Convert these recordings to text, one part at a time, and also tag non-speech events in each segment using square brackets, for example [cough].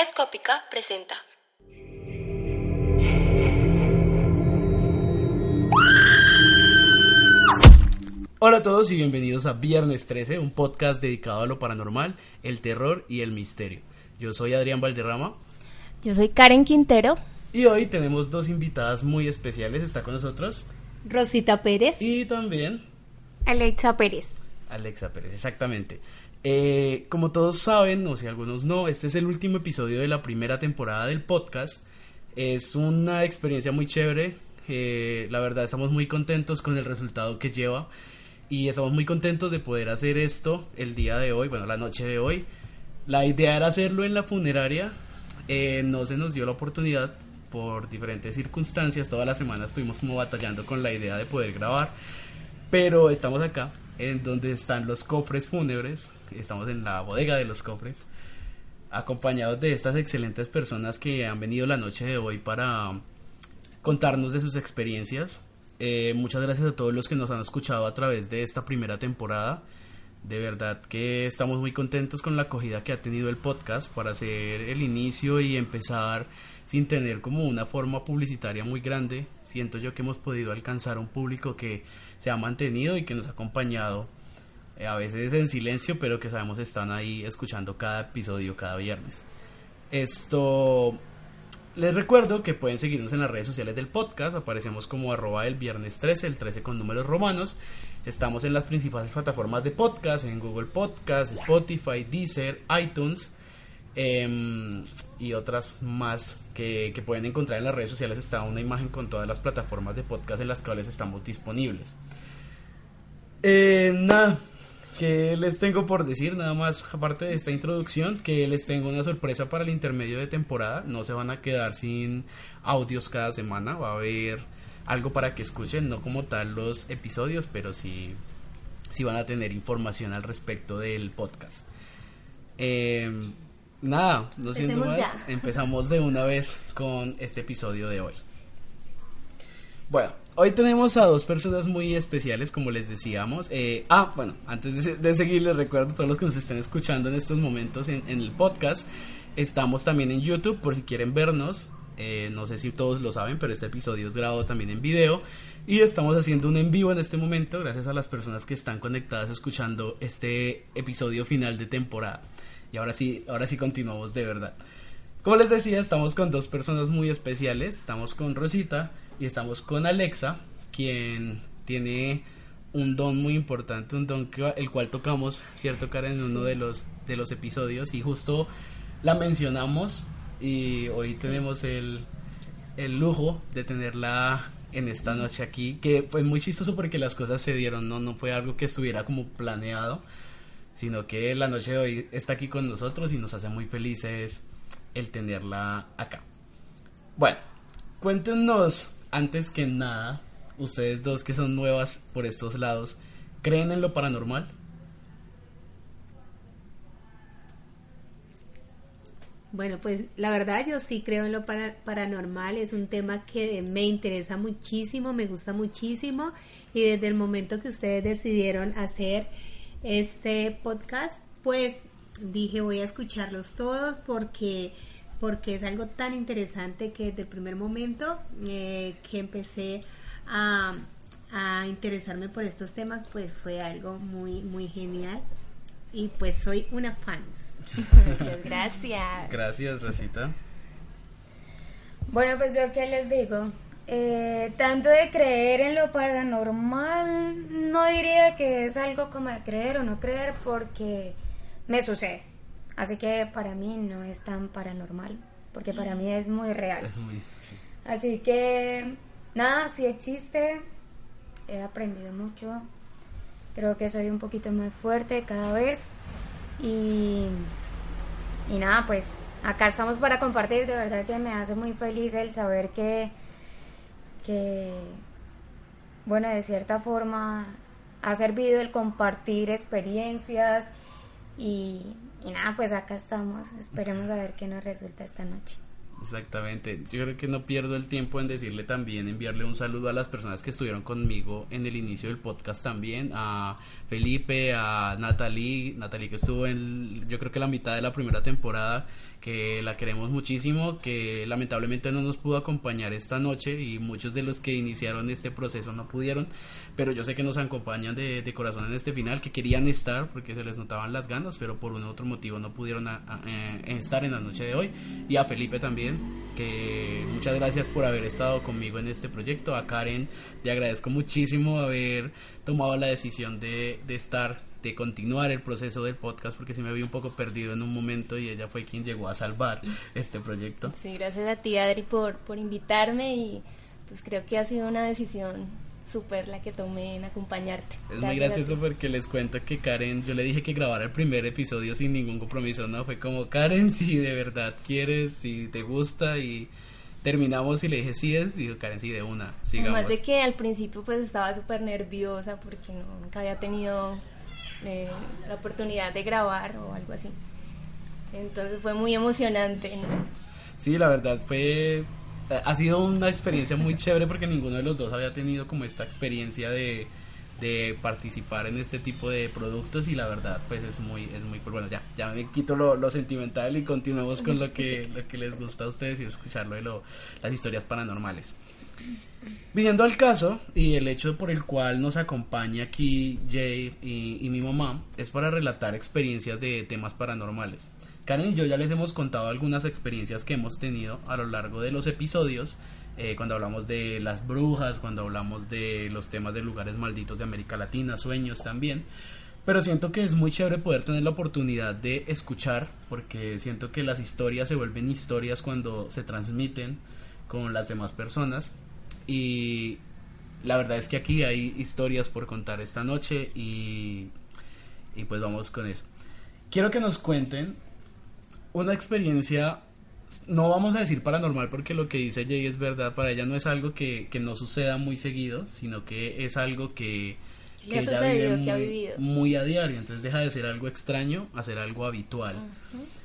Escópica presenta. Hola a todos y bienvenidos a Viernes 13, un podcast dedicado a lo paranormal, el terror y el misterio. Yo soy Adrián Valderrama Yo soy Karen Quintero. y hoy tenemos dos invitadas muy especiales. Está con nosotros Rosita Pérez. y también Alexa Pérez. Alexa Pérez, exactamente. Eh, como todos saben, o si algunos no, este es el último episodio de la primera temporada del podcast. Es una experiencia muy chévere. eh, la verdad, estamos muy contentos con el resultado que lleva. Y estamos muy contentos de poder hacer esto el día de hoy, bueno, la noche de hoy. La idea era hacerlo en la funeraria. eh, no se nos dio la oportunidad por diferentes circunstancias. Toda la semana estuvimos como batallando con la idea de poder grabar. Pero estamos acá, en donde están los cofres fúnebres. Estamos en la bodega de los cofres. Acompañados de estas excelentes personas que han venido la noche de hoy para contarnos de sus experiencias. Eh, muchas gracias a todos los que nos han escuchado a través de esta primera temporada. De verdad que estamos muy contentos con la acogida que ha tenido el podcast para hacer el inicio y empezar sin tener como una forma publicitaria muy grande. Siento yo que hemos podido alcanzar un público que se ha mantenido y que nos ha acompañado eh, a veces en silencio, pero que sabemos están ahí escuchando cada episodio cada viernes. Esto les recuerdo que pueden seguirnos en las redes sociales del podcast. Aparecemos como arroba el viernes 13, el 13 con números romanos. Estamos en las principales plataformas de podcast, en Google Podcast, Spotify, Deezer, iTunes em, y otras más que, que pueden encontrar en las redes sociales. Está una imagen con todas las plataformas de podcast en las cuales estamos disponibles. Eh, nada, que les tengo por decir nada más aparte de esta introducción que les tengo una sorpresa para el intermedio de temporada. No se van a quedar sin audios cada semana. Va a haber algo para que escuchen no como tal los episodios pero sí sí van a tener información al respecto del podcast. Eh, nada no siendo Empecemos más ya. empezamos de una vez con este episodio de hoy bueno, hoy tenemos a dos personas muy especiales, como les decíamos. Eh, ah, bueno, antes de, de seguir, les recuerdo a todos los que nos estén escuchando en estos momentos en, en el podcast. Estamos también en YouTube por si quieren vernos. Eh, no sé si todos lo saben, pero este episodio es grabado también en video. Y estamos haciendo un en vivo en este momento, gracias a las personas que están conectadas escuchando este episodio final de temporada. Y ahora sí, ahora sí continuamos de verdad. Como les decía, estamos con dos personas muy especiales. Estamos con Rosita y estamos con Alexa, quien tiene un don muy importante, un don que, el cual tocamos, cierto Karen, en uno de los de los episodios y justo la mencionamos y hoy tenemos el, el lujo de tenerla en esta noche aquí, que fue muy chistoso porque las cosas se dieron, no no fue algo que estuviera como planeado, sino que la noche de hoy está aquí con nosotros y nos hace muy felices el tenerla acá. Bueno, cuéntenos antes que nada, ustedes dos que son nuevas por estos lados, ¿creen en lo paranormal? Bueno, pues la verdad yo sí creo en lo para- paranormal, es un tema que me interesa muchísimo, me gusta muchísimo y desde el momento que ustedes decidieron hacer este podcast, pues dije voy a escucharlos todos porque porque es algo tan interesante que desde el primer momento eh, que empecé a, a interesarme por estos temas, pues fue algo muy muy genial y pues soy una fans. Muchas gracias. Gracias, Rosita. Bueno, pues yo qué les digo. Eh, tanto de creer en lo paranormal, no diría que es algo como de creer o no creer porque me sucede. Así que para mí no es tan paranormal, porque para mí es muy real. Es muy... sí. Así que nada, si existe, he aprendido mucho. Creo que soy un poquito más fuerte cada vez. Y, y nada, pues acá estamos para compartir, de verdad que me hace muy feliz el saber que, que bueno, de cierta forma ha servido el compartir experiencias y, y nada, pues acá estamos, esperemos a ver qué nos resulta esta noche. Exactamente. Yo creo que no pierdo el tiempo en decirle también, enviarle un saludo a las personas que estuvieron conmigo en el inicio del podcast también, a Felipe, a Natalie, Natalie que estuvo en, yo creo que la mitad de la primera temporada, que la queremos muchísimo, que lamentablemente no nos pudo acompañar esta noche y muchos de los que iniciaron este proceso no pudieron, pero yo sé que nos acompañan de, de corazón en este final, que querían estar porque se les notaban las ganas, pero por un otro motivo no pudieron eh, estar en la noche de hoy, y a Felipe también, que muchas gracias por haber estado conmigo en este proyecto, a Karen le agradezco muchísimo haber tomado la decisión de, de estar de continuar el proceso del podcast porque si me vi un poco perdido en un momento y ella fue quien llegó a salvar este proyecto. Sí, gracias a ti Adri por, por invitarme y pues creo que ha sido una decisión súper la que tomé en acompañarte. Es muy gracioso porque les cuento que Karen, yo le dije que grabara el primer episodio sin ningún compromiso, no, fue como Karen, si de verdad quieres, si te gusta y terminamos y le dije sí es, dijo Karen, sí de una, sigamos. Además de que al principio pues estaba súper nerviosa porque nunca había tenido eh, la oportunidad de grabar o algo así. Entonces fue muy emocionante. ¿no? Sí, la verdad fue ha sido una experiencia muy chévere porque ninguno de los dos había tenido como esta experiencia de, de participar en este tipo de productos y la verdad pues es muy es muy bueno ya ya me quito lo, lo sentimental y continuamos con lo que lo que les gusta a ustedes y escucharlo de lo, las historias paranormales Viniendo al caso y el hecho por el cual nos acompaña aquí Jay y, mi mamá es para relatar experiencias de temas paranormales. Karen y yo ya les hemos contado algunas experiencias que hemos tenido a lo largo de los episodios, eh, cuando hablamos de las brujas, cuando hablamos de los temas de lugares malditos de América Latina, sueños también. Pero siento que es muy chévere poder tener la oportunidad de escuchar, porque siento que las historias se vuelven historias cuando se transmiten con las demás personas. Y la verdad es que aquí hay historias por contar esta noche y, y pues vamos con eso. Quiero que nos cuenten una experiencia, no vamos a decir paranormal porque lo que dice Jay es verdad, para ella no es algo que, que no suceda muy seguido, sino que es algo que, ella vive que ha muy- vivido. muy a diario, entonces deja de ser algo extraño a ser algo habitual.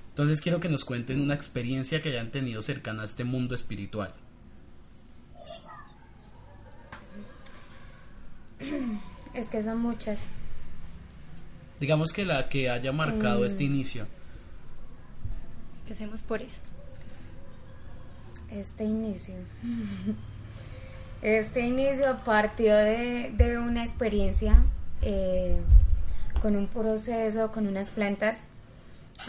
Entonces quiero que nos cuenten una experiencia que hayan tenido cercana a este mundo espiritual. [clears throat] Es que son muchas. Digamos que la que haya marcado Mm. este inicio. Empecemos por eso. Este inicio. [laughs] Este inicio partió de, de una experiencia eh, con un proceso, con unas plantas.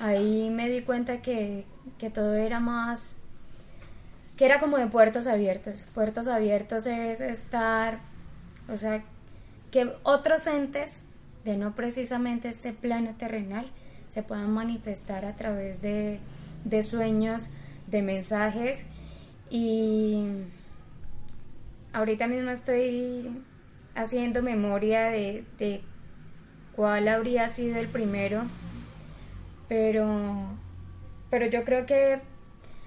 Ahí me di cuenta que, que todo era más, que era como de puertos abiertos. Puertos abiertos es estar, o sea, que otros entes, de no precisamente este plano terrenal, se puedan manifestar a través de, de sueños, de mensajes. Y ahorita mismo estoy haciendo memoria de, de cuál habría sido el primero, pero, pero yo creo que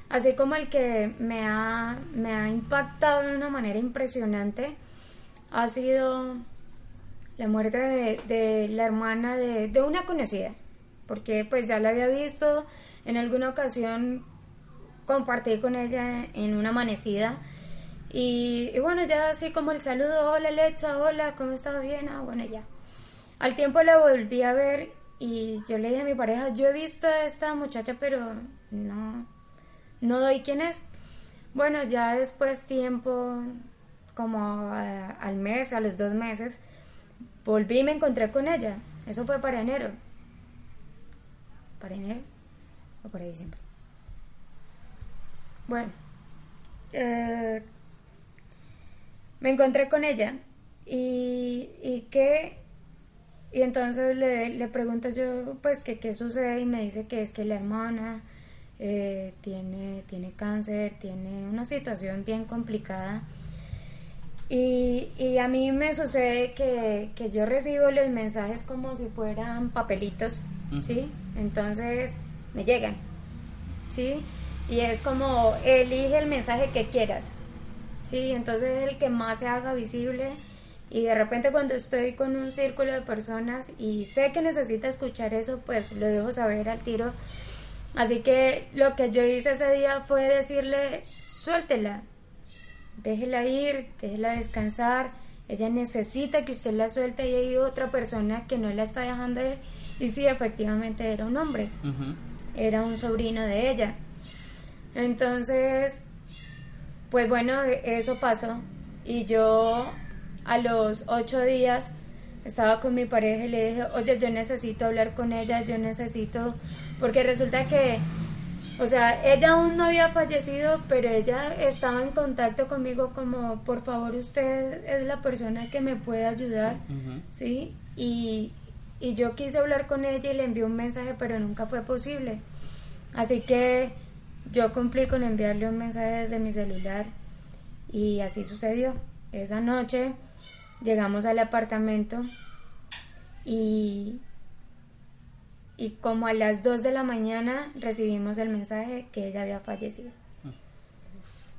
así como el que me ha, me ha impactado de una manera impresionante, ha sido la muerte de, la hermana de, de una conocida, porque pues ya la había visto en alguna ocasión, compartí con ella en una amanecida y, y bueno, ya así como el saludo, hola Lecha, hola, ¿cómo estás? Bien, ah, bueno, ya. Al tiempo la volví a ver y yo le dije a mi pareja, yo he visto a esta muchacha, pero no, no doy quién es. Bueno, ya después tiempo, como eh, al mes, a los dos meses, volví y me encontré con ella. Eso fue para enero. ¿Para enero? ¿O para diciembre? Bueno, eh, me encontré con ella y, y que y entonces le, le pregunto yo pues que qué sucede y me dice que es que la hermana eh, tiene tiene cáncer tiene una situación bien complicada y, y a mí me sucede que, que yo recibo los mensajes como si fueran papelitos sí entonces me llegan ¿sí? Y es como elige el mensaje que quieras, ¿sí? Entonces es el que más se haga visible y de repente cuando estoy con un círculo de personas y sé que necesita escuchar eso, pues lo dejo saber al tiro. Así que lo que yo hice ese día fue decirle, suéltela, déjela ir, déjela descansar, ella necesita que usted la suelte y hay otra persona que no la está dejando ir. Y sí, efectivamente era un hombre, era un sobrino de ella. Entonces, pues bueno, eso pasó y yo a los ocho días estaba con mi pareja y le dije, oye, yo necesito hablar con ella, yo necesito, porque resulta que, o sea, ella aún no había fallecido, pero ella estaba en contacto conmigo como, por favor, usted es la persona que me puede ayudar, ¿sí? Y, y yo quise hablar con ella y le envié un mensaje, pero nunca fue posible. Así que yo cumplí con enviarle un mensaje desde mi celular y así sucedió. Esa noche llegamos al apartamento y, y como a las 2 de la mañana recibimos el mensaje que ella había fallecido.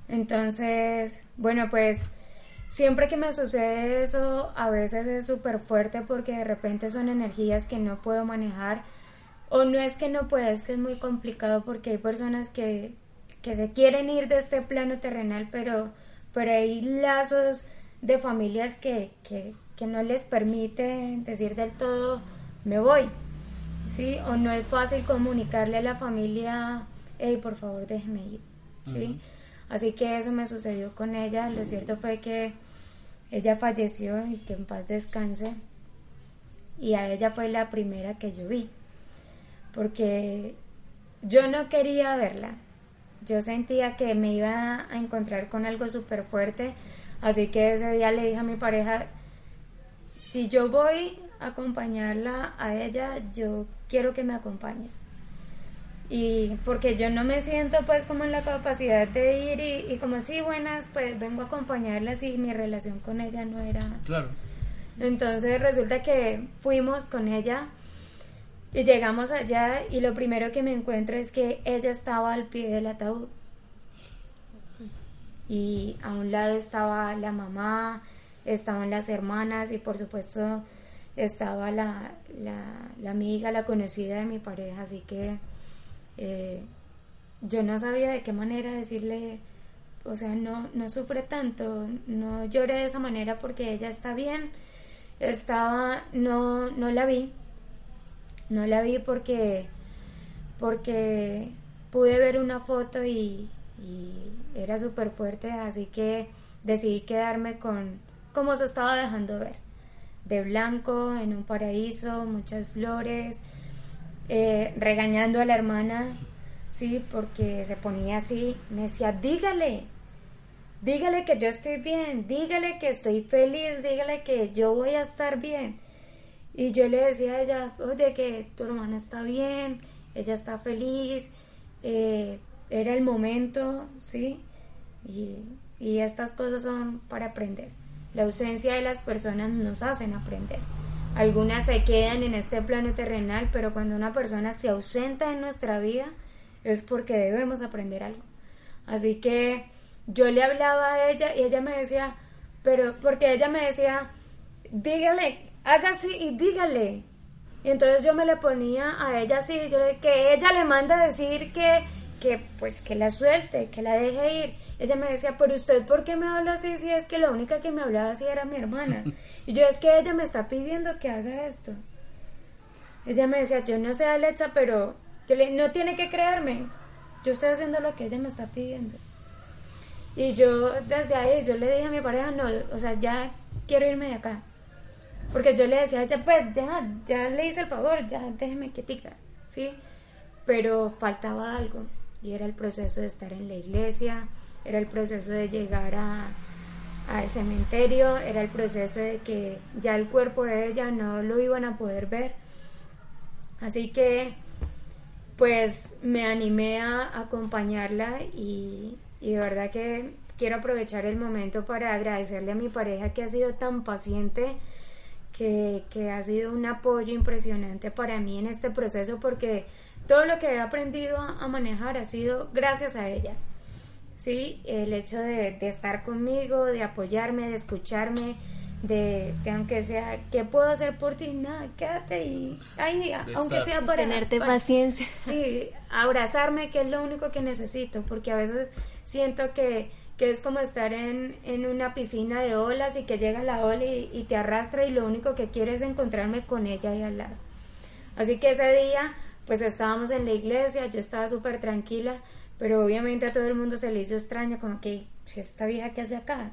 Entonces, bueno, pues siempre que me sucede eso, a veces es súper fuerte porque de repente son energías que no puedo manejar. O no es que no pueda, es que es muy complicado porque hay personas que, que se quieren ir de este plano terrenal, pero, pero hay lazos de familias que, que, que no les permite decir del todo, me voy. ¿Sí? O no es fácil comunicarle a la familia, hey, por favor, déjeme ir. ¿Sí? Así que eso me sucedió con ella. Lo cierto fue que ella falleció y que en paz descanse. Y a ella fue la primera que yo vi. Porque yo no quería verla. Yo sentía que me iba a encontrar con algo súper fuerte Así que ese día le dije a mi pareja, si yo voy a acompañarla a ella, yo quiero que me acompañes. Y porque yo no me siento pues como en la capacidad de ir y, como si buenas, pues vengo a acompañarla si mi relación con ella no era... Claro. Entonces resulta que fuimos con ella y llegamos allá y lo primero que me encuentro es que ella estaba al pie del ataúd y a un lado estaba la mamá, estaban las hermanas y por supuesto estaba la, la, amiga, la conocida de mi pareja, así que eh, yo no sabía de qué manera decirle, o sea, no, no sufre tanto, no llore de esa manera porque ella está bien, estaba, no, no la vi, no la vi porque, porque pude ver una foto y, y era súper fuerte, así que decidí quedarme con cómo se estaba dejando ver. De blanco, en un paraíso, muchas flores, eh, regañando a la hermana, sí, porque se ponía así, me decía, dígale, dígale que yo estoy bien, dígale que estoy feliz, dígale que yo voy a estar bien. Y yo le decía a ella, oye, que tu hermana está bien, ella está feliz, eh, era el momento, ¿sí? Y, y estas cosas son para aprender. La ausencia de las personas nos hacen aprender. Algunas se quedan en este plano terrenal, pero cuando una persona se ausenta en nuestra vida es porque debemos aprender algo. Así que yo le hablaba a ella y ella me decía, pero porque ella me decía, dígale, haga así y dígale. Y entonces yo me le ponía a ella así, yo que ella le manda decir que que pues que la suelte, que la deje ir. Ella me decía, pero usted por qué me habla así si es que la única que me hablaba así era mi hermana. [laughs] Y yo es que ella me está pidiendo que haga esto. Ella me decía, yo no sé Alexa, pero yo le, no tiene que creerme. Yo estoy haciendo lo que ella me está pidiendo. Y yo desde ahí, yo le dije a mi pareja, no, o sea, ya quiero irme de acá. Porque yo le decía, ya pues, ya, ya le hice el favor, ya déjeme quietica, ¿sí? Pero faltaba algo y era el proceso de estar en la iglesia, era el proceso de llegar a, al cementerio, era el proceso de que ya el cuerpo de ella no lo iban a poder ver. Así que pues me animé a acompañarla y, y de verdad que quiero aprovechar el momento para agradecerle a mi pareja que ha sido tan paciente, que, que ha sido un apoyo impresionante para mí en este proceso porque todo lo que he aprendido a, a manejar ha sido gracias a ella. Sí, el hecho de, de estar conmigo, de apoyarme, de escucharme, de, de aunque sea, ¿qué puedo hacer por ti? Nada, quédate y ahí, aunque estar. sea para Tenerte para- paciencia. Sí, abrazarme, que es lo único que necesito, porque a veces siento que, que es como estar en, en una piscina de olas y que llega la ola y, y te arrastra y lo único que quiero es encontrarme con ella ahí al lado. Así que ese día, pues estábamos en la iglesia, yo estaba súper tranquila, pero obviamente a todo el mundo se le hizo extraño, como que, "¿Pues, ¿esta vieja qué hace acá?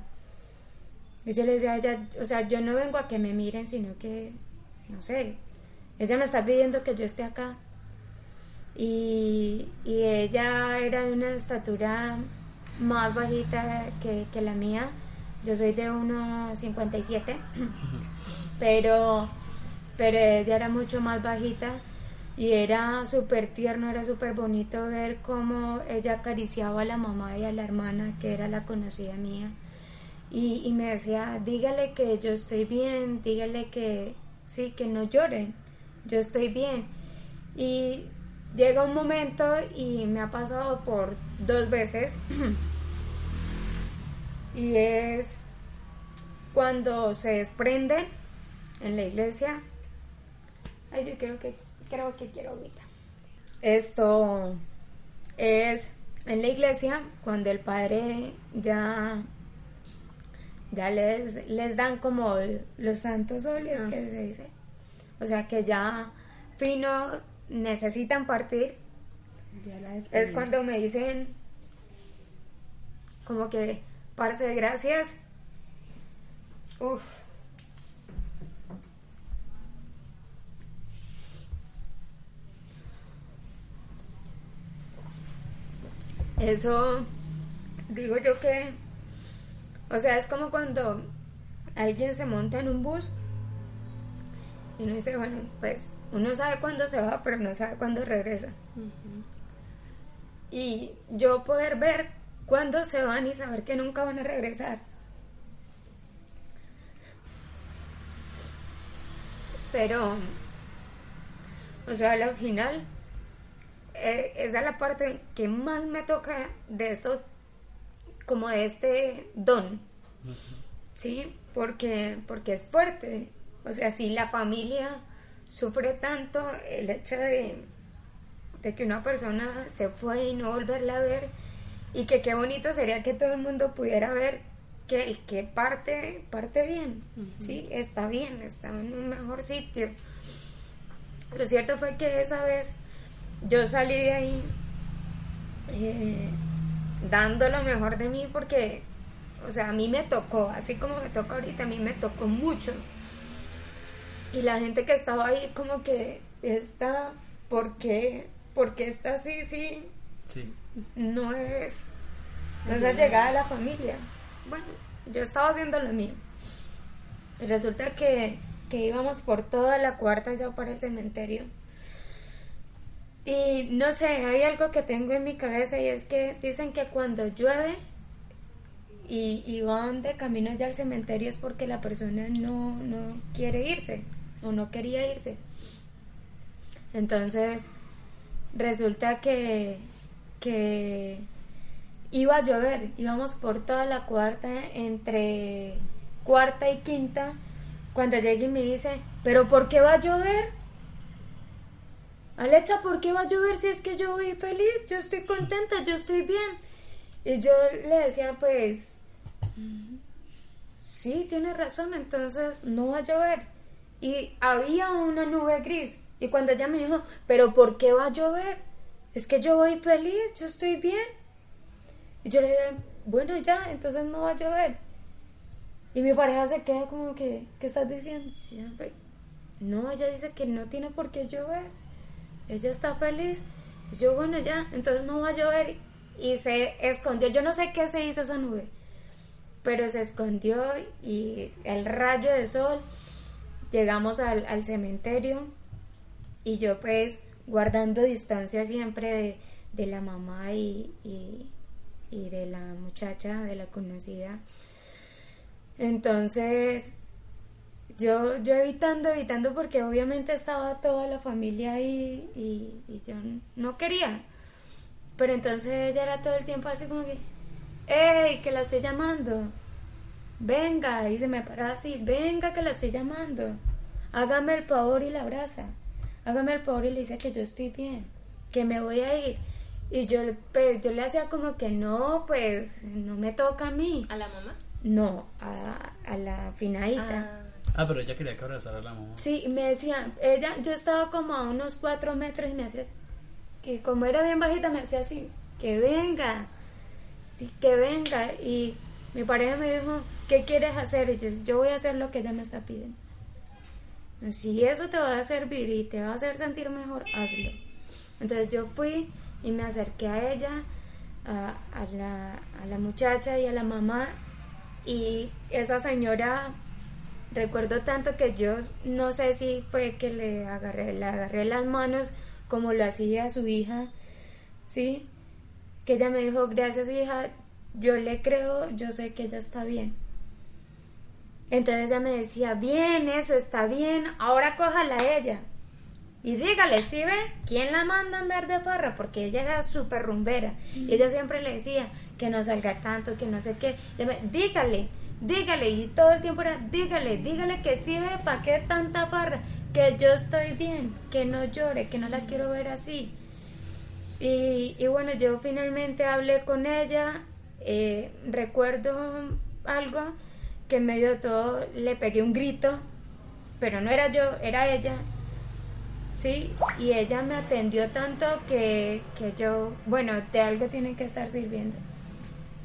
Y yo le decía a ella, o sea, yo no vengo a que me miren, sino que, no sé, ella me está pidiendo que yo esté acá. Y, y ella era de una estatura más bajita que, que la mía. Yo soy de 1,57, [laughs] pero, pero ella era mucho más bajita y era súper tierno, era súper bonito ver cómo ella acariciaba a la mamá y a la hermana, que era la conocida mía. Y, y me decía, dígale que yo estoy bien, dígale que sí, que no lloren, yo estoy bien. Y llega un momento y me ha pasado por dos veces [clears throat] y es cuando se desprenden en la iglesia. Ay, yo creo que creo que quiero ahorita. Esto es en la iglesia cuando el padre ya ya les, les dan como los santos óleos que se dice. O sea que ya fino necesitan partir. Ya la Es cuando me dicen como que parce gracias. Uf. Eso digo yo que o sea, es como cuando alguien se monta en un bus y uno dice, bueno, pues uno sabe cuándo se va, pero no sabe cuándo regresa. Y yo poder ver cuándo se van y saber que nunca van a regresar. Pero, o sea, al final, eh, esa es la parte que más me toca de esos, como de este don. Sí, porque, porque es fuerte. O sea, si la familia sufre tanto el hecho de, de que una persona se fue y no volverla a ver, y que qué bonito sería que todo el mundo pudiera ver que el que parte, parte bien, ¿sí? Está bien, está en un mejor sitio. Lo cierto fue que esa vez yo salí de ahí eh, dando lo mejor de mí porque, o sea, a mí me tocó, así como me toca ahorita, a mí me tocó mucho. Y la gente que estaba ahí como que está, ¿por qué? ¿Por qué está así? Sí, Sí. no es, no es la llegada de la familia. Bueno, yo estaba haciendo lo mío. Y resulta que, que íbamos por toda la cuarta ya para el cementerio. Y no sé, hay algo que tengo en mi cabeza y es que dicen que cuando llueve y, y van de camino ya al cementerio es porque la persona no, no quiere irse o no quería irse. Entonces, resulta que, que iba a llover, íbamos por toda la cuarta, entre cuarta y quinta, cuando llega y me dice, pero ¿por qué va a llover? Alexa, ¿por qué va a llover si es que yo voy feliz? Yo estoy contenta, yo estoy bien. Y yo le decía, pues, sí, tiene razón, entonces no va a llover. Y había una nube gris. Y cuando ella me dijo, pero ¿por qué va a llover? Es que yo voy feliz, yo estoy bien. Y yo le dije, bueno, ya, entonces no va a llover. Y mi pareja se queda como que, ¿qué estás diciendo? "Pues, no, ella dice que no tiene por qué llover. Ella está feliz. Yo, bueno, ya, entonces no va a llover. Y se escondió. Yo no sé qué se hizo esa nube. Pero se escondió y el rayo de sol. Llegamos al, al cementerio. Y yo pues guardando distancia siempre de, de la mamá y, y de la muchacha, de la conocida. Entonces, yo, yo evitando, evitando porque obviamente estaba toda la familia ahí y, y yo no quería. Pero entonces ella era todo el tiempo así como que, ¡Ey, que la estoy llamando! Venga, y se me para así, venga que la estoy llamando. Hágame el favor y la abraza. Hágame el favor y le dice que yo estoy bien, que me voy a ir. Y yo, pues, yo le hacía como que no, pues no me toca a mí. ¿A la mamá? No, a, a la finadita. Ah, pero ella quería que abrazara a la mamá. Sí, me decía, ella, yo estaba como a unos cuatro metros y me hacía, que como era bien bajita, me hacía así, que venga, que venga. Y mi pareja me dijo, ¿qué quieres hacer? Y yo, yo voy a hacer lo que ella me está pidiendo. Si eso te va a servir y te va a hacer sentir mejor, hazlo. Entonces yo fui y me acerqué a ella, a, a la, a la muchacha y a la mamá. Y esa señora recuerdo tanto que yo no sé si fue que le agarré, le agarré las manos como lo hacía su hija, ¿sí? Que ella me dijo, gracias hija, yo le creo, yo sé que ella está bien. Entonces ella me decía, bien, eso está bien, ahora cójala a ella. Y dígale, ¿sí ve? ¿Quién la manda a andar de farra? Porque ella era súper rumbera. Y ella siempre le decía que no salga tanto, que no sé qué. Me, dígale, dígale. Y todo el tiempo era, dígale, dígale que sí ve, ¿para qué tanta farra? Que yo estoy bien, que no llore, que no la quiero ver así. Y, y bueno, yo finalmente hablé con ella. eh, recuerdo algo que en medio de todo le pegué un grito, pero no era yo, era ella. Sí, y ella me atendió tanto que, que yo, bueno, de algo tiene que estar sirviendo.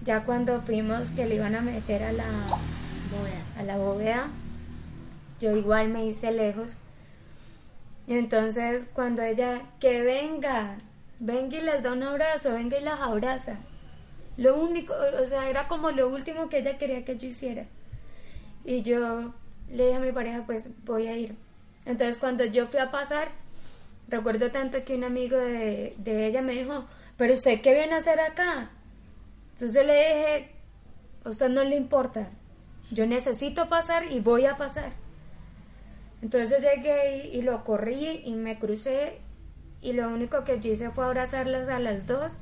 Ya cuando fuimos que le iban a meter a la bóveda, a la bóveda yo igual me hice lejos. Y entonces cuando ella, que venga, venga y les da un abrazo, venga y las abraza. Lo único, o sea, era como lo último que ella quería que yo hiciera. Y yo le dije a mi pareja, pues voy a ir. Entonces cuando yo fui a pasar, recuerdo tanto que un amigo de, de ella me dijo, pero usted qué viene a hacer acá? Entonces yo le dije, a usted no le importa, yo necesito pasar y voy a pasar. Entonces yo llegué y, y lo corrí y me crucé y lo único que yo hice fue abrazarlas a las dos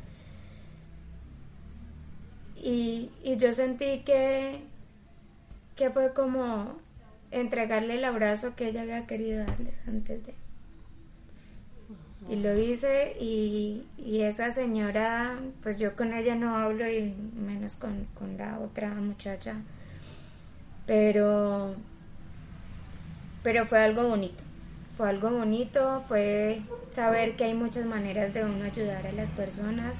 y, y yo sentí que, que fue como entregarle el abrazo que ella había querido darles antes de. Y lo hice y, y esa señora, pues yo con ella no hablo y menos con, con la otra muchacha, pero, pero fue algo bonito. Fue algo bonito, fue saber que hay muchas maneras de uno ayudar a las personas,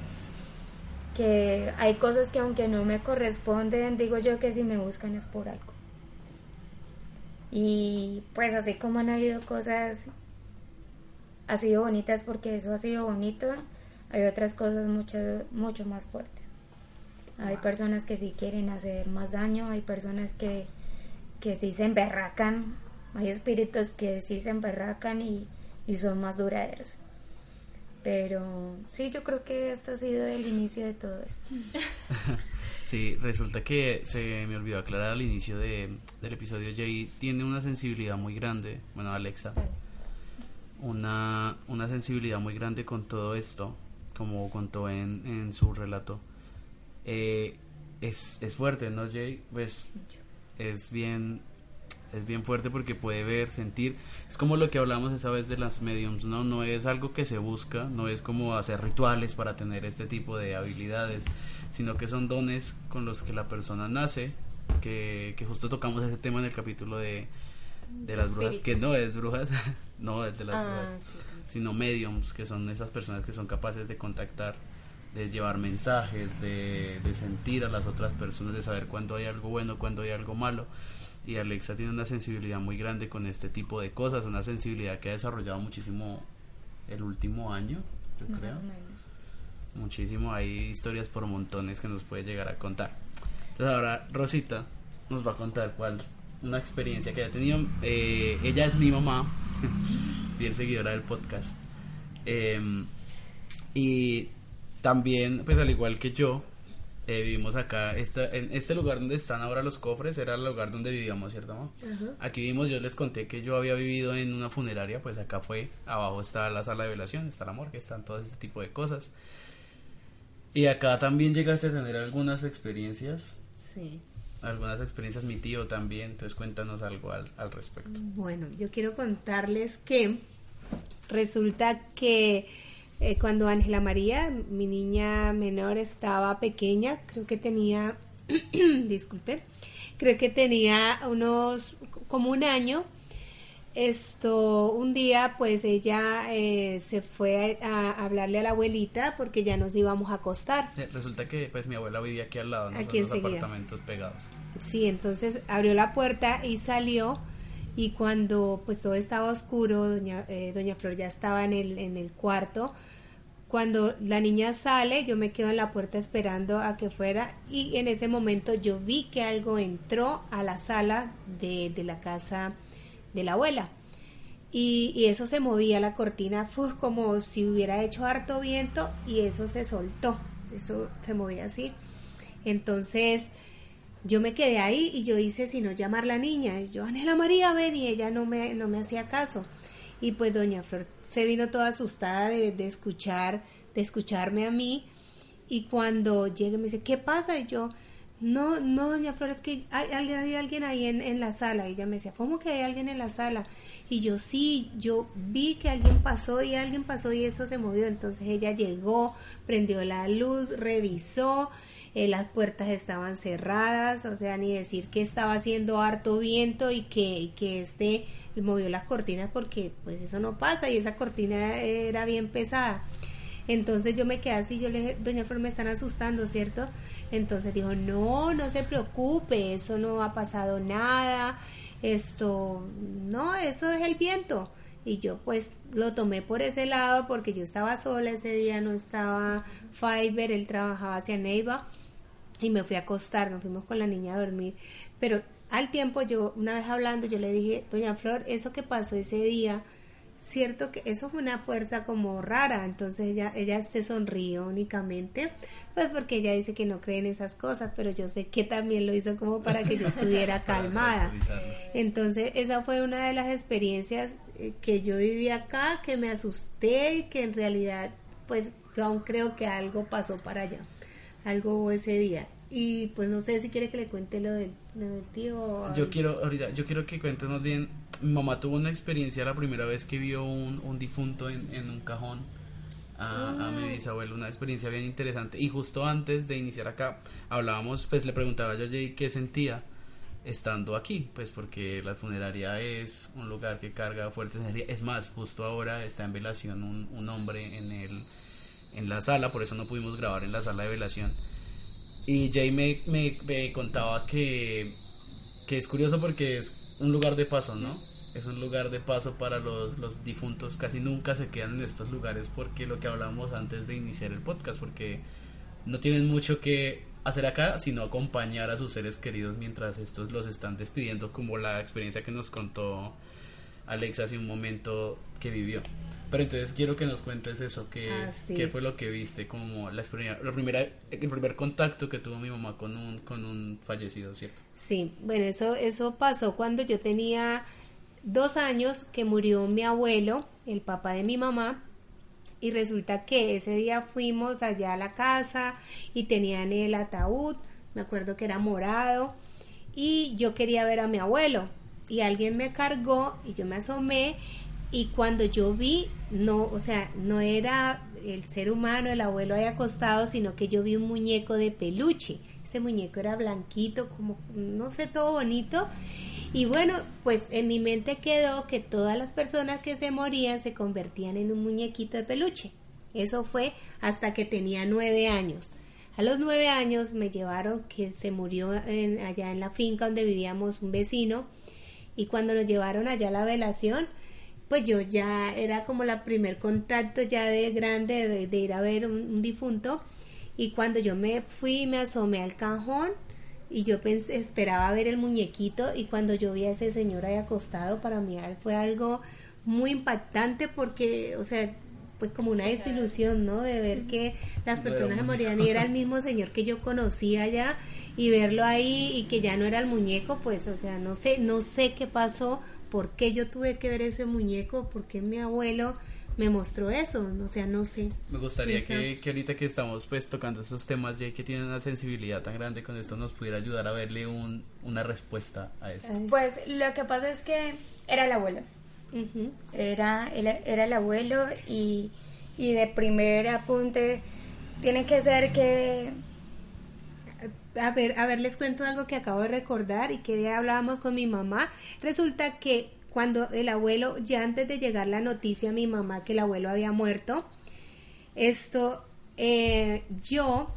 que hay cosas que aunque no me corresponden, digo yo que si me buscan es por algo. Y pues así como han habido cosas, ha sido bonitas porque eso ha sido bonito, hay otras cosas mucho, mucho más fuertes. Hay personas que sí quieren hacer más daño, hay personas que, que sí se emberracan, hay espíritus que sí se emberracan y, y son más duraderos. Pero sí, yo creo que este ha sido el inicio de todo esto. [laughs] Sí, resulta que se me olvidó aclarar al inicio de, del episodio, Jay tiene una sensibilidad muy grande, bueno, Alexa, una, una sensibilidad muy grande con todo esto, como contó en, en su relato. Eh, es, es fuerte, ¿no, Jay? Pues es bien es bien fuerte porque puede ver, sentir. Es como lo que hablamos esa vez de las mediums, ¿no? No es algo que se busca, no es como hacer rituales para tener este tipo de habilidades, sino que son dones con los que la persona nace, que, que justo tocamos ese tema en el capítulo de, de las brujas, que no es brujas, [laughs] no es de las Ah, brujas, sino mediums, que son esas personas que son capaces de contactar, de llevar mensajes, de, de sentir a las otras personas, de saber cuándo hay algo bueno, cuándo hay algo malo. Y Alexa tiene una sensibilidad muy grande con este tipo de cosas, una sensibilidad que ha desarrollado muchísimo el último año, yo Más creo. Muchísimo, hay historias por montones que nos puede llegar a contar. Entonces ahora Rosita nos va a contar cuál, una experiencia que haya tenido. Eh, ella es mi mamá, [laughs] bien seguidora del podcast. Eh, y también, pues al igual que yo, Eh, vivimos acá, esta, en este lugar donde están ahora los cofres era el lugar donde vivíamos, ¿cierto? amor? Aquí vivimos, yo les conté que yo había vivido en una funeraria, pues acá fue, abajo está la sala de velación, está la morgue, están todo este tipo de cosas. Y acá también llegaste a tener algunas experiencias. Sí. Algunas experiencias, mi tío también, entonces cuéntanos algo al, al respecto. Bueno, yo quiero contarles que resulta que eh, cuando Ángela María, mi niña menor, estaba pequeña, creo que tenía, [clears throat] disculpen, creo que tenía unos, como un año, esto, un día pues ella eh, se fue a, a hablarle a la abuelita porque ya nos íbamos a acostar. Resulta que pues mi abuela vivía aquí al lado, ¿no? Aquí los apartamentos pegados. Sí, entonces abrió la puerta y salió y cuando pues todo estaba oscuro, doña, eh, doña Flor ya estaba en el, en el cuarto. Cuando la niña sale, yo me quedo en la puerta esperando a que fuera y en ese momento yo vi que algo entró a la sala de, de la casa de la abuela. Y, eso se movía, la cortina fue como si hubiera hecho harto viento y eso se soltó, eso se movía así. Entonces yo me quedé ahí y yo hice sino llamar la niña. Y yo, Ángela María, ven, y ella no me, no me hacía caso. Y pues doña Flor se vino toda asustada de, de escuchar, de escucharme a mí. Y cuando llegue me dice, ¿qué pasa? Y yo, no, no, doña Flor, es que hay, hay- hay alguien ahí en, en la sala. Y ella me decía, ¿cómo que hay alguien en la sala? Y yo, sí, yo vi que alguien pasó y alguien pasó y eso se movió. Entonces ella llegó, prendió la luz, revisó, eh, las puertas estaban cerradas, o sea, ni decir que estaba haciendo harto viento y que, y que este movió las cortinas porque pues eso no pasa y esa cortina era bien pesada. Entonces yo me quedé así, yo le dije, doña Flor, me están asustando, ¿cierto? Entonces dijo, no, no se preocupe, eso no ha pasado nada, esto, no, eso es el viento. Y yo pues lo tomé por ese lado porque yo estaba sola ese día, no estaba Fiverr, él trabajaba hacia Neiva y me fui a acostar, nos fuimos con la niña a dormir. Pero al tiempo yo, una vez hablando, yo le dije, doña Flor, eso que pasó ese día, cierto que eso fue una fuerza como rara, entonces ella, ella se sonrió únicamente, pues porque ella dice que no cree en esas cosas, pero yo sé que también lo hizo como para que yo [laughs] estuviera calmada. Entonces esa fue una de las experiencias eh, que yo viví acá, que me asusté y que en realidad pues yo aún creo que algo pasó para allá, algo hubo ese día. Y pues no sé si quiere que le cuente lo del, lo del tío. Yo quiero, ahorita, yo quiero que cuéntenos bien. Mi mamá tuvo una experiencia la primera vez que vio un, un difunto en, en un cajón a, a mi bisabuelo, una experiencia bien interesante. Y justo antes de iniciar acá, hablábamos, pues le preguntaba yo a Jay qué sentía estando aquí, pues porque la funeraria es un lugar que carga fuertes energías. Es más, justo ahora está en velación un, un hombre en el en la sala, por eso no pudimos grabar en la sala de velación. Y Jay me, me, me contaba que, que es curioso porque es un lugar de paso, ¿no? Es un lugar de paso para los, los difuntos. Casi nunca se quedan en estos lugares porque lo que hablábamos antes de iniciar el podcast, porque no tienen mucho que hacer acá, sino acompañar a sus seres queridos mientras estos los están despidiendo, como la experiencia que nos contó Alex hace un momento que vivió. Pero entonces quiero que nos cuentes eso, que, Ah, sí. qué fue lo que viste, como la, la primera, el primer contacto que tuvo mi mamá con un, con un fallecido, ¿cierto? Sí, bueno, eso, eso pasó cuando yo tenía dos años que murió mi abuelo, el papá de mi mamá, y resulta que ese día fuimos allá a la casa y tenían el ataúd, me acuerdo que era morado, y yo quería ver a mi abuelo, y alguien me cargó y yo me asomé, y cuando yo vi, no, o sea, no era el ser humano, el abuelo ahí acostado, sino que yo vi un muñeco de peluche. Ese muñeco era blanquito, como, no sé, todo bonito. Y bueno, pues en mi mente quedó que todas las personas que se morían se convertían en un muñequito de peluche. Eso fue hasta que tenía nueve años. A los nueve años me llevaron que se murió en- allá en la finca donde vivíamos un vecino y cuando nos llevaron allá a la velación, pues yo ya era como la primer contacto ya de grande de, de ir a ver un, un difunto. Y cuando yo me fui me asomé al cajón y yo pensé, esperaba ver el muñequito. Y cuando yo vi a ese señor ahí acostado para mí fue algo muy impactante porque, o sea, pues como una desilusión, ¿no? De ver que las personas se morían y era el mismo señor que yo conocía ya y verlo ahí y que ya no era el muñeco, pues, o sea, no sé, no sé qué pasó, por qué yo tuve que ver ese muñeco, por qué mi abuelo me mostró eso, o sea, no sé. Me gustaría que, que, ahorita que estamos pues tocando esos temas, Jay, que tienen una sensibilidad tan grande con esto, nos pudiera ayudar a verle un, una respuesta a esto. Pues lo que pasa es que era el abuelo. era, era, el abuelo y, y de primer apunte tiene que ser que a ver, a ver, les cuento algo que acabo de recordar y que hablábamos con mi mamá. Resulta que cuando el abuelo, ya antes de llegar la noticia a mi mamá que el abuelo había muerto, esto, eh, yo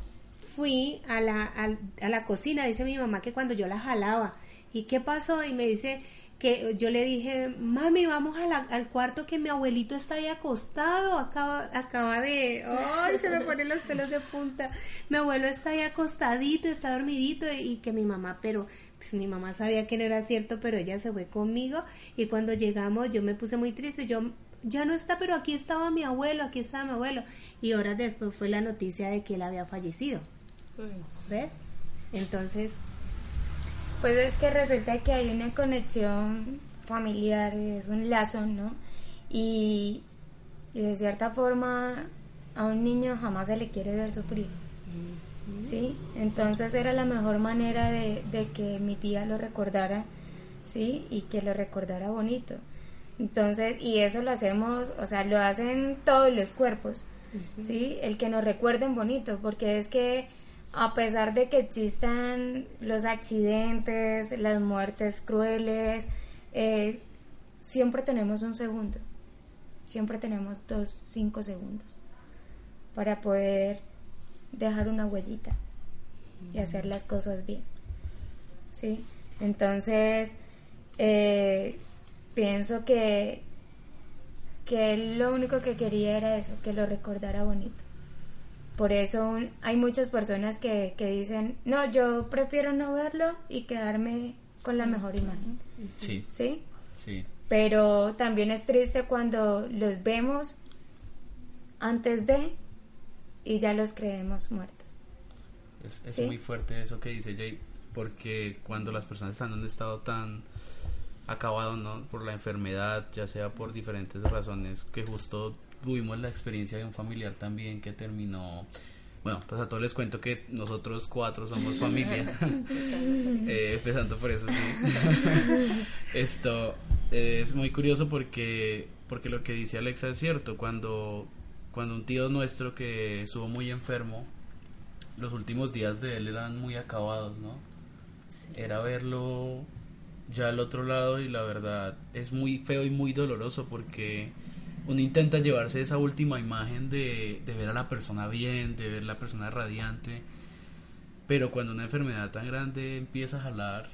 fui a la, a la cocina, dice mi mamá que cuando yo la jalaba, ¿y qué pasó? Y me dice, que yo le dije, mami, vamos al cuarto que mi abuelito está ahí acostado, acaba, acaba de, ay, se me ponen los pelos de punta, mi abuelo está ahí acostadito, está dormidito y, que mi mamá, pero pues mi mamá sabía que no era cierto, pero ella se fue conmigo y cuando llegamos yo me puse muy triste, yo ya no está, pero aquí estaba mi abuelo, aquí estaba mi abuelo y horas después fue la noticia de que él había fallecido. ¿Ves? Entonces, pues es que resulta que hay una conexión familiar, es un lazo, ¿no? Y, de cierta forma a un niño jamás se le quiere ver sufrir. ¿Sí? Entonces era la mejor manera de, que mi tía lo recordara, ¿sí? Y que lo recordara bonito. Entonces, y eso lo hacemos, o sea, lo hacen todos los cuerpos, ¿sí? El que nos recuerden bonito, porque es que a pesar de que existan los accidentes, las muertes crueles, eh, siempre tenemos un segundo, siempre tenemos dos, cinco segundos para poder dejar una huellita y hacer las cosas bien. ¿Sí? Entonces, eh, pienso que, que lo único que quería era eso, que lo recordara bonito. Por eso hay muchas personas que, que dicen, no, yo prefiero no verlo y quedarme con la mejor imagen. Sí. ¿Sí? Sí. Pero también es triste cuando los vemos antes de y ya los creemos muertos. Es, muy fuerte eso que dice Jay, porque cuando las personas están en un estado tan acabado, ¿no? Por la enfermedad, ya sea por diferentes razones, que justo tuvimos la experiencia de un familiar también que terminó bueno, pues a todos les cuento que nosotros cuatro somos familia. [laughs] eh, empezando por eso, sí. [laughs] Esto es muy curioso porque, porque lo que dice Alexa es cierto. Cuando, cuando un tío nuestro que estuvo muy enfermo, los últimos días de él eran muy acabados, ¿no? Era verlo ya al otro lado y la verdad es muy feo y muy doloroso porque uno intenta llevarse esa última imagen de, ver a la persona bien, de ver a la persona radiante, pero cuando una enfermedad tan grande empieza a jalar,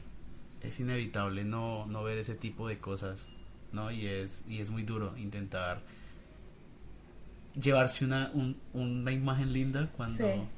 es inevitable no, no ver ese tipo de cosas, ¿no? Y es, y es muy duro intentar llevarse una, una imagen linda cuando...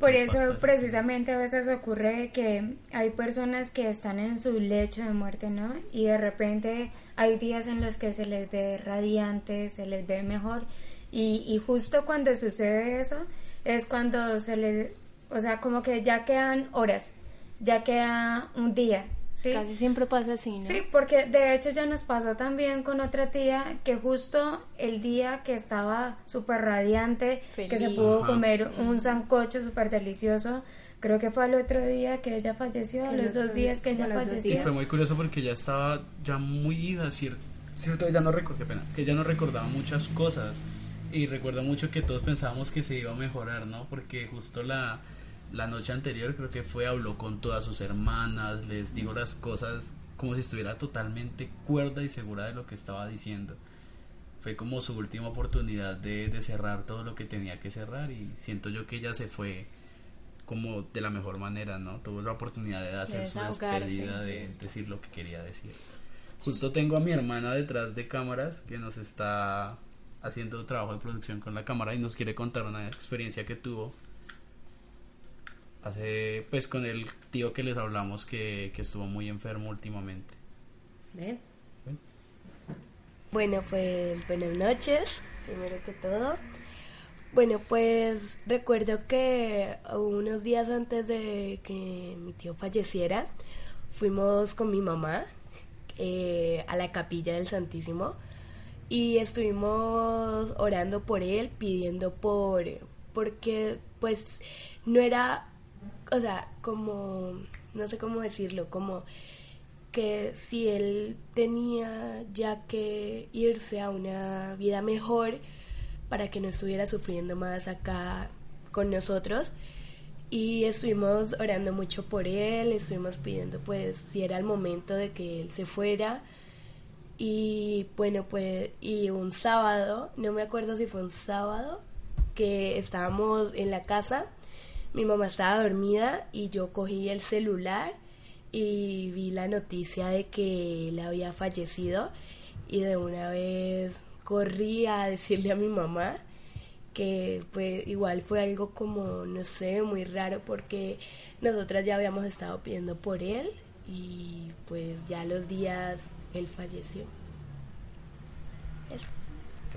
Por eso precisamente a veces ocurre que hay personas que están en su lecho de muerte, ¿no? Y de repente hay días en los que se les ve radiante, se les ve mejor. Y, y justo cuando sucede eso es cuando se les... O sea, como que ya quedan horas, ya queda un día, Casi siempre pasa así, ¿no? Sí, porque de hecho ya nos pasó también con otra tía que justo el día que estaba súper radiante, que se pudo comer un sancocho súper delicioso, creo que fue al otro día que ella falleció, a los dos días que ella falleció. Y fue muy curioso porque ya estaba ya muy ida, ¿cierto? Ya no recuerdo, pena, que ya no recordaba muchas cosas y recuerdo mucho que todos pensábamos que se iba a mejorar, ¿no? Porque justo la la noche anterior creo que fue, habló con todas sus hermanas, les dijo las cosas como si estuviera totalmente cuerda y segura de lo que estaba diciendo. Fue como su última oportunidad de, cerrar todo lo que tenía que cerrar y siento yo que ella se fue como de la mejor manera, ¿no? Tuvo la oportunidad de hacer su despedida, de decir lo que quería decir. Justo tengo a mi hermana detrás de cámaras que nos está haciendo trabajo de producción con la cámara y nos quiere contar una experiencia que tuvo hace pues con el tío que les hablamos que, estuvo muy enfermo últimamente. Bueno, pues buenas noches. primero que todo. Bueno, pues recuerdo que unos días antes de que mi tío falleciera, fuimos con mi mamá eh, a la capilla del Santísimo y estuvimos orando por él, pidiendo por, porque pues no era, o sea, como, no sé cómo decirlo, como que si él tenía ya que irse a una vida mejor para que no estuviera sufriendo más acá con nosotros. Y estuvimos orando mucho por él, estuvimos pidiendo pues si era el momento de que él se fuera. Y bueno pues y un sábado, no me acuerdo si fue un sábado que estábamos en la casa, mi mamá estaba dormida y yo cogí el celular y vi la noticia de que él había fallecido y de una vez corrí a decirle a mi mamá que pues igual fue algo como no sé muy raro porque nosotras ya habíamos estado pidiendo por él y pues ya los días él falleció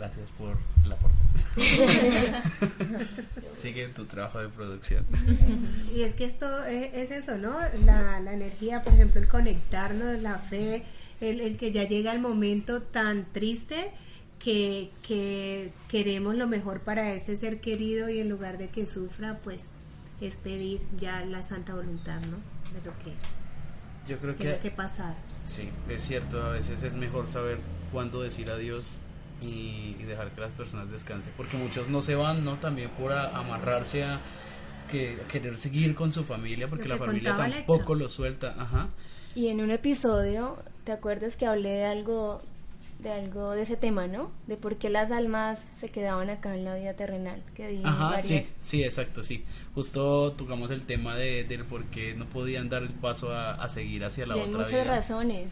gracias por el aporte [laughs] sigue tu trabajo de producción y es que esto es, eso no la, la energía por ejemplo el conectarnos la fe el, el que ya llega el momento tan triste que, que queremos lo mejor para ese ser querido y en lugar de que sufra, pues es pedir ya la santa voluntad, ¿no? De lo que yo creo tiene que, pasar. Sí, es cierto, a veces es mejor saber cuándo decir adiós y, dejar que las personas descansen, porque muchos no se van, ¿no? También por amarrarse a, que, querer seguir con su familia, porque la familia tampoco lo suelta, ajá. Y en un episodio, ¿te acuerdas que hablé de algo de algo de ese tema, ¿no? De por qué las almas se quedaban acá en la vida terrenal. Que Ajá, sí, sí, exacto, sí. Justo tocamos el tema de, del por qué no podían dar el paso a, seguir hacia la y otra hay muchas razones.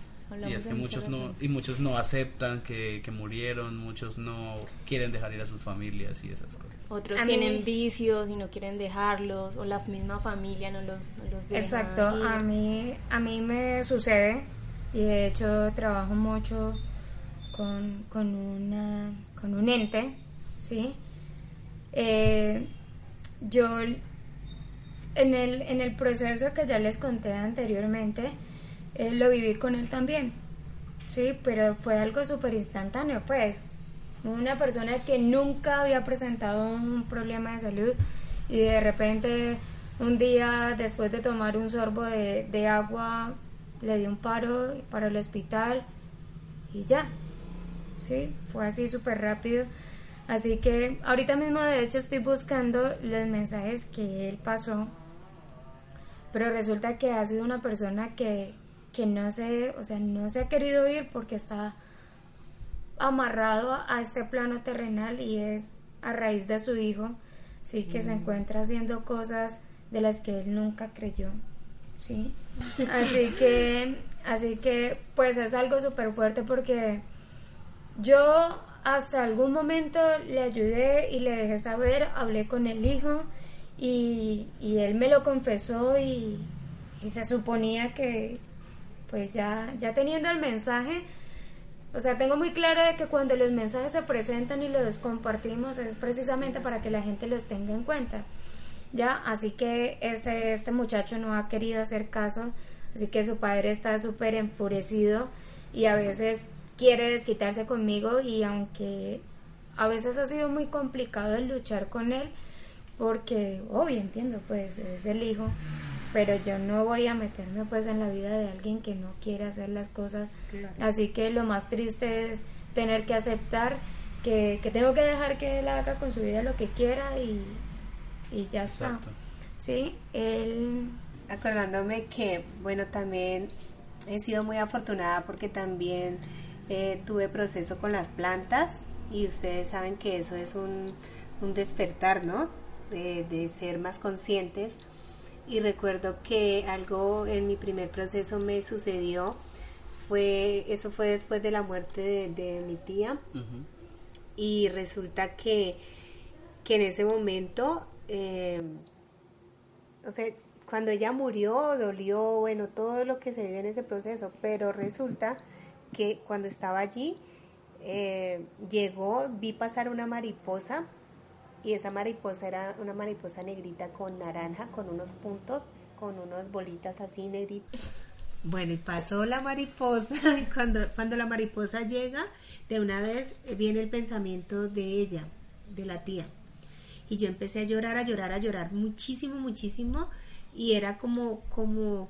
Y es que muchos no y muchos no aceptan que, que, murieron, muchos no quieren dejar ir a sus familias y esas cosas. Otros tienen vicios y no quieren dejarlos o la misma familia no los, no los deja Exacto, a mí a mí me sucede y de hecho trabajo mucho con, con, una, con un ente, ¿sí? Eh, yo en el, en el proceso que ya les conté anteriormente, eh, lo viví con él también, ¿sí? Pero fue algo súper instantáneo, pues. Una persona que nunca había presentado un problema de salud y de repente un día después de tomar un sorbo de, agua le dio un paro para el hospital y ya, ¿sí? Fue así súper rápido. Así que ahorita mismo de hecho estoy buscando los mensajes que él pasó, pero resulta que ha sido una persona que, que no se, o sea, no se ha querido ir porque está amarrado a este plano terrenal y es a raíz de su hijo, sí, que se mm. encuentra haciendo cosas de las que él nunca creyó, sí. Así que, así que, pues es algo súper fuerte porque yo hasta algún momento le ayudé y le dejé saber, hablé con el hijo y, él me lo confesó y, se suponía que pues ya, ya teniendo el mensaje, o sea, tengo muy claro de que cuando los mensajes se presentan y los compartimos es precisamente para que la gente los tenga en cuenta. Ya, así que este, este muchacho no ha querido hacer caso, así que su padre está súper enfurecido y a veces quiere desquitarse conmigo y aunque a veces ha sido muy complicado el luchar con él, porque, obvio, entiendo, pues es el hijo, pero yo no voy a meterme pues en la vida de alguien que no quiere hacer las cosas. Así que lo más triste es tener que aceptar que, tengo que dejar que él haga con su vida lo que quiera y, y ya está. Sí, él... Acordándome que, bueno, también he sido muy afortunada porque también eh, tuve proceso con las plantas y ustedes saben que eso es un, despertar, ¿no? De, ser más conscientes. Y recuerdo que algo en mi primer proceso me sucedió, fue, eso fue después de la muerte de, mi tía. Y resulta que, que en ese momento, eh, o sea, cuando ella murió, dolió, bueno, todo lo que se vive en ese proceso, pero resulta que cuando estaba allí, eh, llegó, vi pasar una mariposa y esa mariposa era una mariposa negrita con naranja, con unos puntos, con unas bolitas así negritas. Bueno, y pasó la mariposa [laughs] y cuando, cuando la mariposa llega, de una vez viene el pensamiento de ella, de la tía. Y yo empecé a llorar, a llorar, a llorar muchísimo, muchísimo. Y era como, como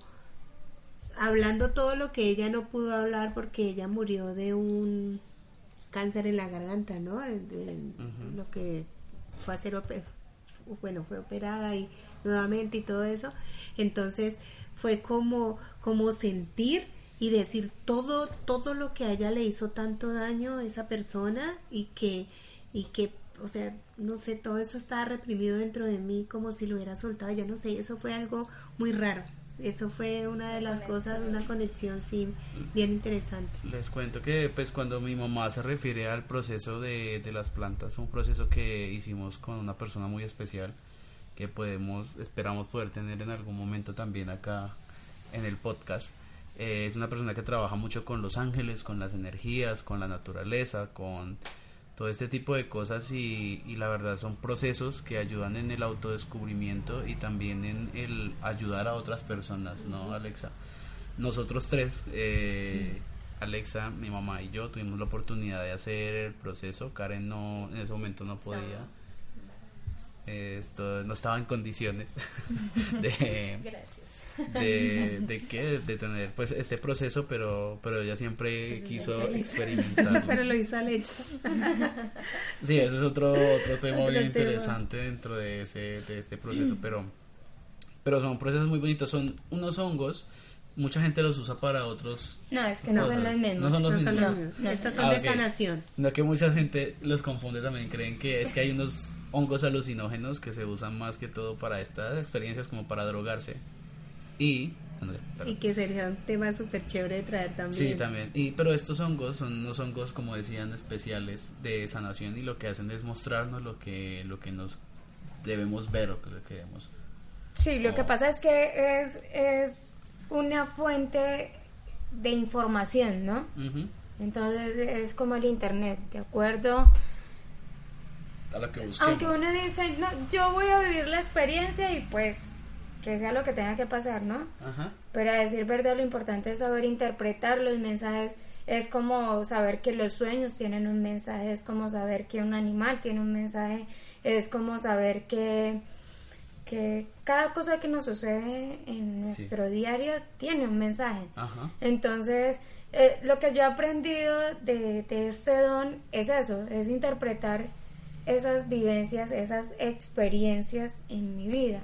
hablando todo lo que ella no pudo hablar porque ella murió de un cáncer en la garganta, ¿no? Lo que fue a hacer, bueno, fue operada y nuevamente y todo eso. Entonces fue como, como sentir y decir todo, todo lo que a ella le hizo tanto daño a esa persona y que, y que, o sea, no sé, todo eso estaba reprimido dentro de mí como si lo hubiera soltado, ya no sé, eso fue algo muy raro. Eso fue una de las cosas, una conexión, sí, bien interesante. Les cuento que pues cuando mi mamá se refiere al proceso de, de las plantas, fue un proceso que hicimos con una persona muy especial que podemos, esperamos poder tener en algún momento también acá en el podcast. Eh, es una persona que trabaja mucho con los ángeles, con las energías, con la naturaleza, con todo este tipo de cosas y, y, la verdad son procesos que ayudan en el autodescubrimiento y también en el ayudar a otras personas, ¿no, Alexa? Nosotros tres, eh, Alexa, mi mamá y yo, tuvimos la oportunidad de hacer el proceso. Karen no, en ese momento no podía. Esto no estaba en condiciones [laughs] de. De, de qué de tener pues este proceso pero pero ella siempre quiso experimentar Pero lo hizo Alexa. sí eso es otro otro tema Otro bien tema. interesante dentro de ese de este proceso pero pero son procesos muy bonitos son unos hongos mucha gente los usa para otros No, es que no son los mismos. no son los No son mismos los mismos. no, Estos no. son Ah, de sanación. sino que mucha gente los confunde también creen que es que hay unos hongos alucinógenos que se usan más que todo para estas experiencias como para drogarse y. Y que sería un tema súper chévere de traer también. Sí, también. Y, pero estos hongos son unos hongos, como decían, especiales de sanación y lo que hacen es mostrarnos lo que, lo que nos debemos ver o que lo que debemos. Sí, lo que Oh. pasa es que es, es una fuente de información, ¿no? Entonces es como el Internet, ¿de acuerdo? A lo que busquemos. Aunque uno dice, no, yo voy a vivir la experiencia y pues que sea lo que tenga que pasar, ¿no? Ajá. Pero a decir verdad, lo importante es saber interpretar los mensajes. Es como saber que los sueños tienen un mensaje, es como saber que un animal tiene un mensaje, es como saber que, que cada cosa que nos sucede en nuestro diario tiene un mensaje. Ajá. Entonces, eh, lo que yo he aprendido de, de este don es eso, es interpretar esas vivencias, esas experiencias en mi vida.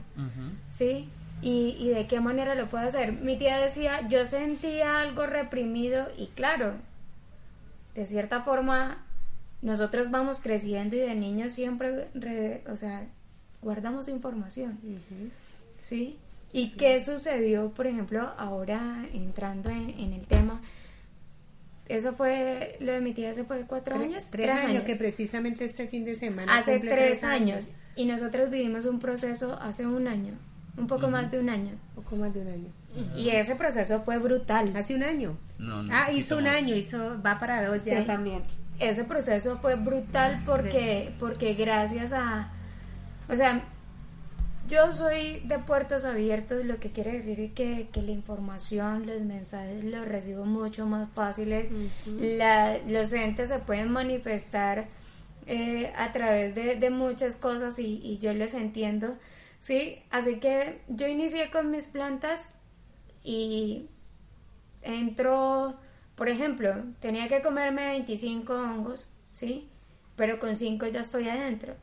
¿sí? Y, y de qué manera lo puedo hacer. Mi tía decía, yo sentía algo reprimido y claro, de cierta forma, nosotros vamos creciendo y de niños siempre, re- o sea, guardamos información, ¿sí? ¿Y qué sucedió, por ejemplo, ahora entrando en, en el tema? Eso fue, lo de mi tía, ¿se fue cuatro Tre- años? Tres, años, que precisamente este fin de semana. hace tres años. Y nosotros vivimos un proceso hace un año, un poco más de un año. Poco más de un año. Y ese proceso fue brutal. Hace un año. No, no, ah, un hizo un más. año, hizo, va para dos ya Sí. también. Ese proceso fue brutal porque, porque gracias a... O sea, yo soy de puertos abiertos, lo que quiere decir que, que la información, los mensajes los recibo mucho más fáciles. La- los entes se pueden manifestar eh, a través de, de muchas cosas y, y yo les entiendo. Sí, así que yo inicié con mis plantas y entró, por ejemplo, tenía que comerme 25 hongos, ¿sí? Pero con 5 ya estoy adentro.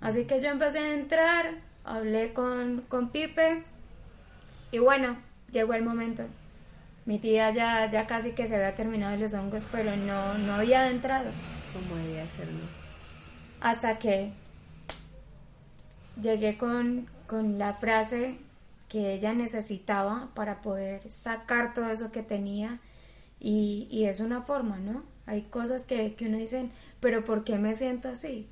Así que yo empecé a entrar, hablé con, con Pipe y bueno, llegó el momento. Mi tía ya, ya casi que se había terminado los hongos, pero no, no había entrado. Como debía hacerlo. Hasta que llegué con, con la frase que ella necesitaba para poder sacar todo eso que tenía y, y es una forma, ¿no? Hay cosas que, que uno dice, pero ¿por qué me siento así?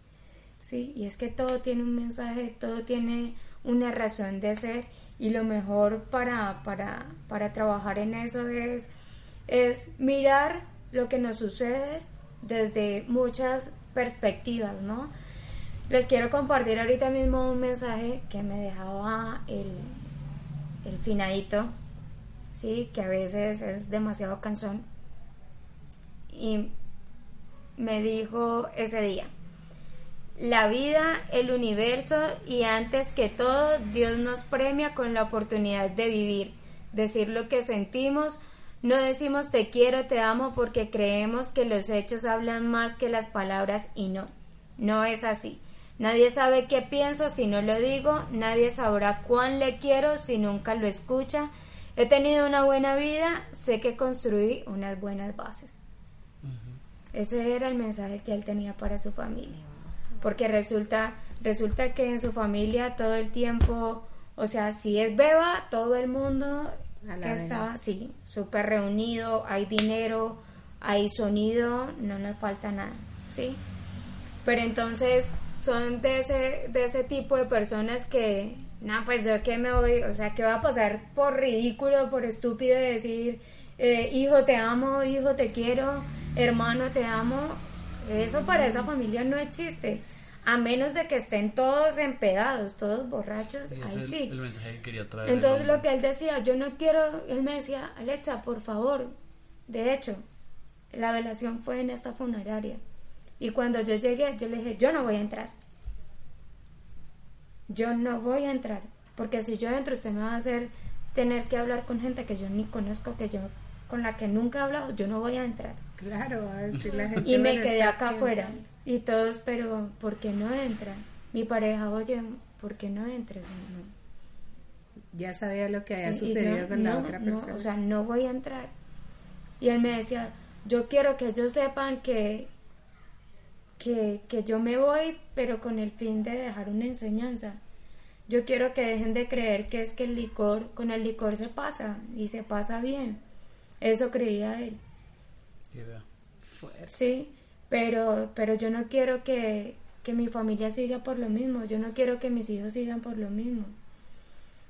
Sí, y es que todo tiene un mensaje, todo tiene una razón de ser y lo mejor para, para, para trabajar en eso es, es mirar lo que nos sucede desde muchas perspectivas, ¿no? Les quiero compartir ahorita mismo un mensaje que me dejaba el, el finadito, ¿sí? Que a veces es demasiado cansón. Y me dijo ese día, la vida, el universo y antes que todo, Dios nos premia con la oportunidad de vivir, decir lo que sentimos. No decimos te quiero, te amo porque creemos que los hechos hablan más que las palabras y no, no es así. Nadie sabe qué pienso si no lo digo, nadie sabrá cuán le quiero si nunca lo escucha. He tenido una buena vida, sé que construí unas buenas bases. Ese era el mensaje que él tenía para su familia. Porque resulta, resulta que en su familia todo el tiempo, o sea, si es beba, todo el mundo está, así, súper reunido, hay dinero, hay sonido, no nos falta nada, ¿sí? Pero entonces son de ese, de ese tipo de personas que, no, pues yo que me voy, o sea, que va a pasar por ridículo, por estúpido de decir, eh, hijo te amo, hijo te quiero, hermano te amo. Eso para esa familia no existe. A menos de que estén todos empedados, todos borrachos, ahí sí. Entonces lo que él decía, yo no quiero, él me decía, Alexa, por favor. De hecho, la velación fue en esta funeraria. Y cuando yo llegué, yo le dije, yo no voy a entrar. Yo no voy a entrar. Porque si yo entro, se me va a hacer tener que hablar con gente que yo ni conozco, que yo con la que nunca he hablado, yo no voy a entrar. Claro, la gente Y me quedé acá afuera. Y todos, pero ¿por qué no entra? Mi pareja, oye, ¿por qué no entres? Ya sabía lo que había sucedido con la otra persona. o sea, no voy a entrar. Y él me decía, yo quiero que ellos sepan que, que, que yo me voy, pero con el fin de dejar una enseñanza. Yo quiero que dejen de creer que es que el licor, con el licor se pasa y se pasa bien. Eso creía él. Sí, pero, pero yo no quiero que, que mi familia siga por lo mismo. Yo no quiero que mis hijos sigan por lo mismo.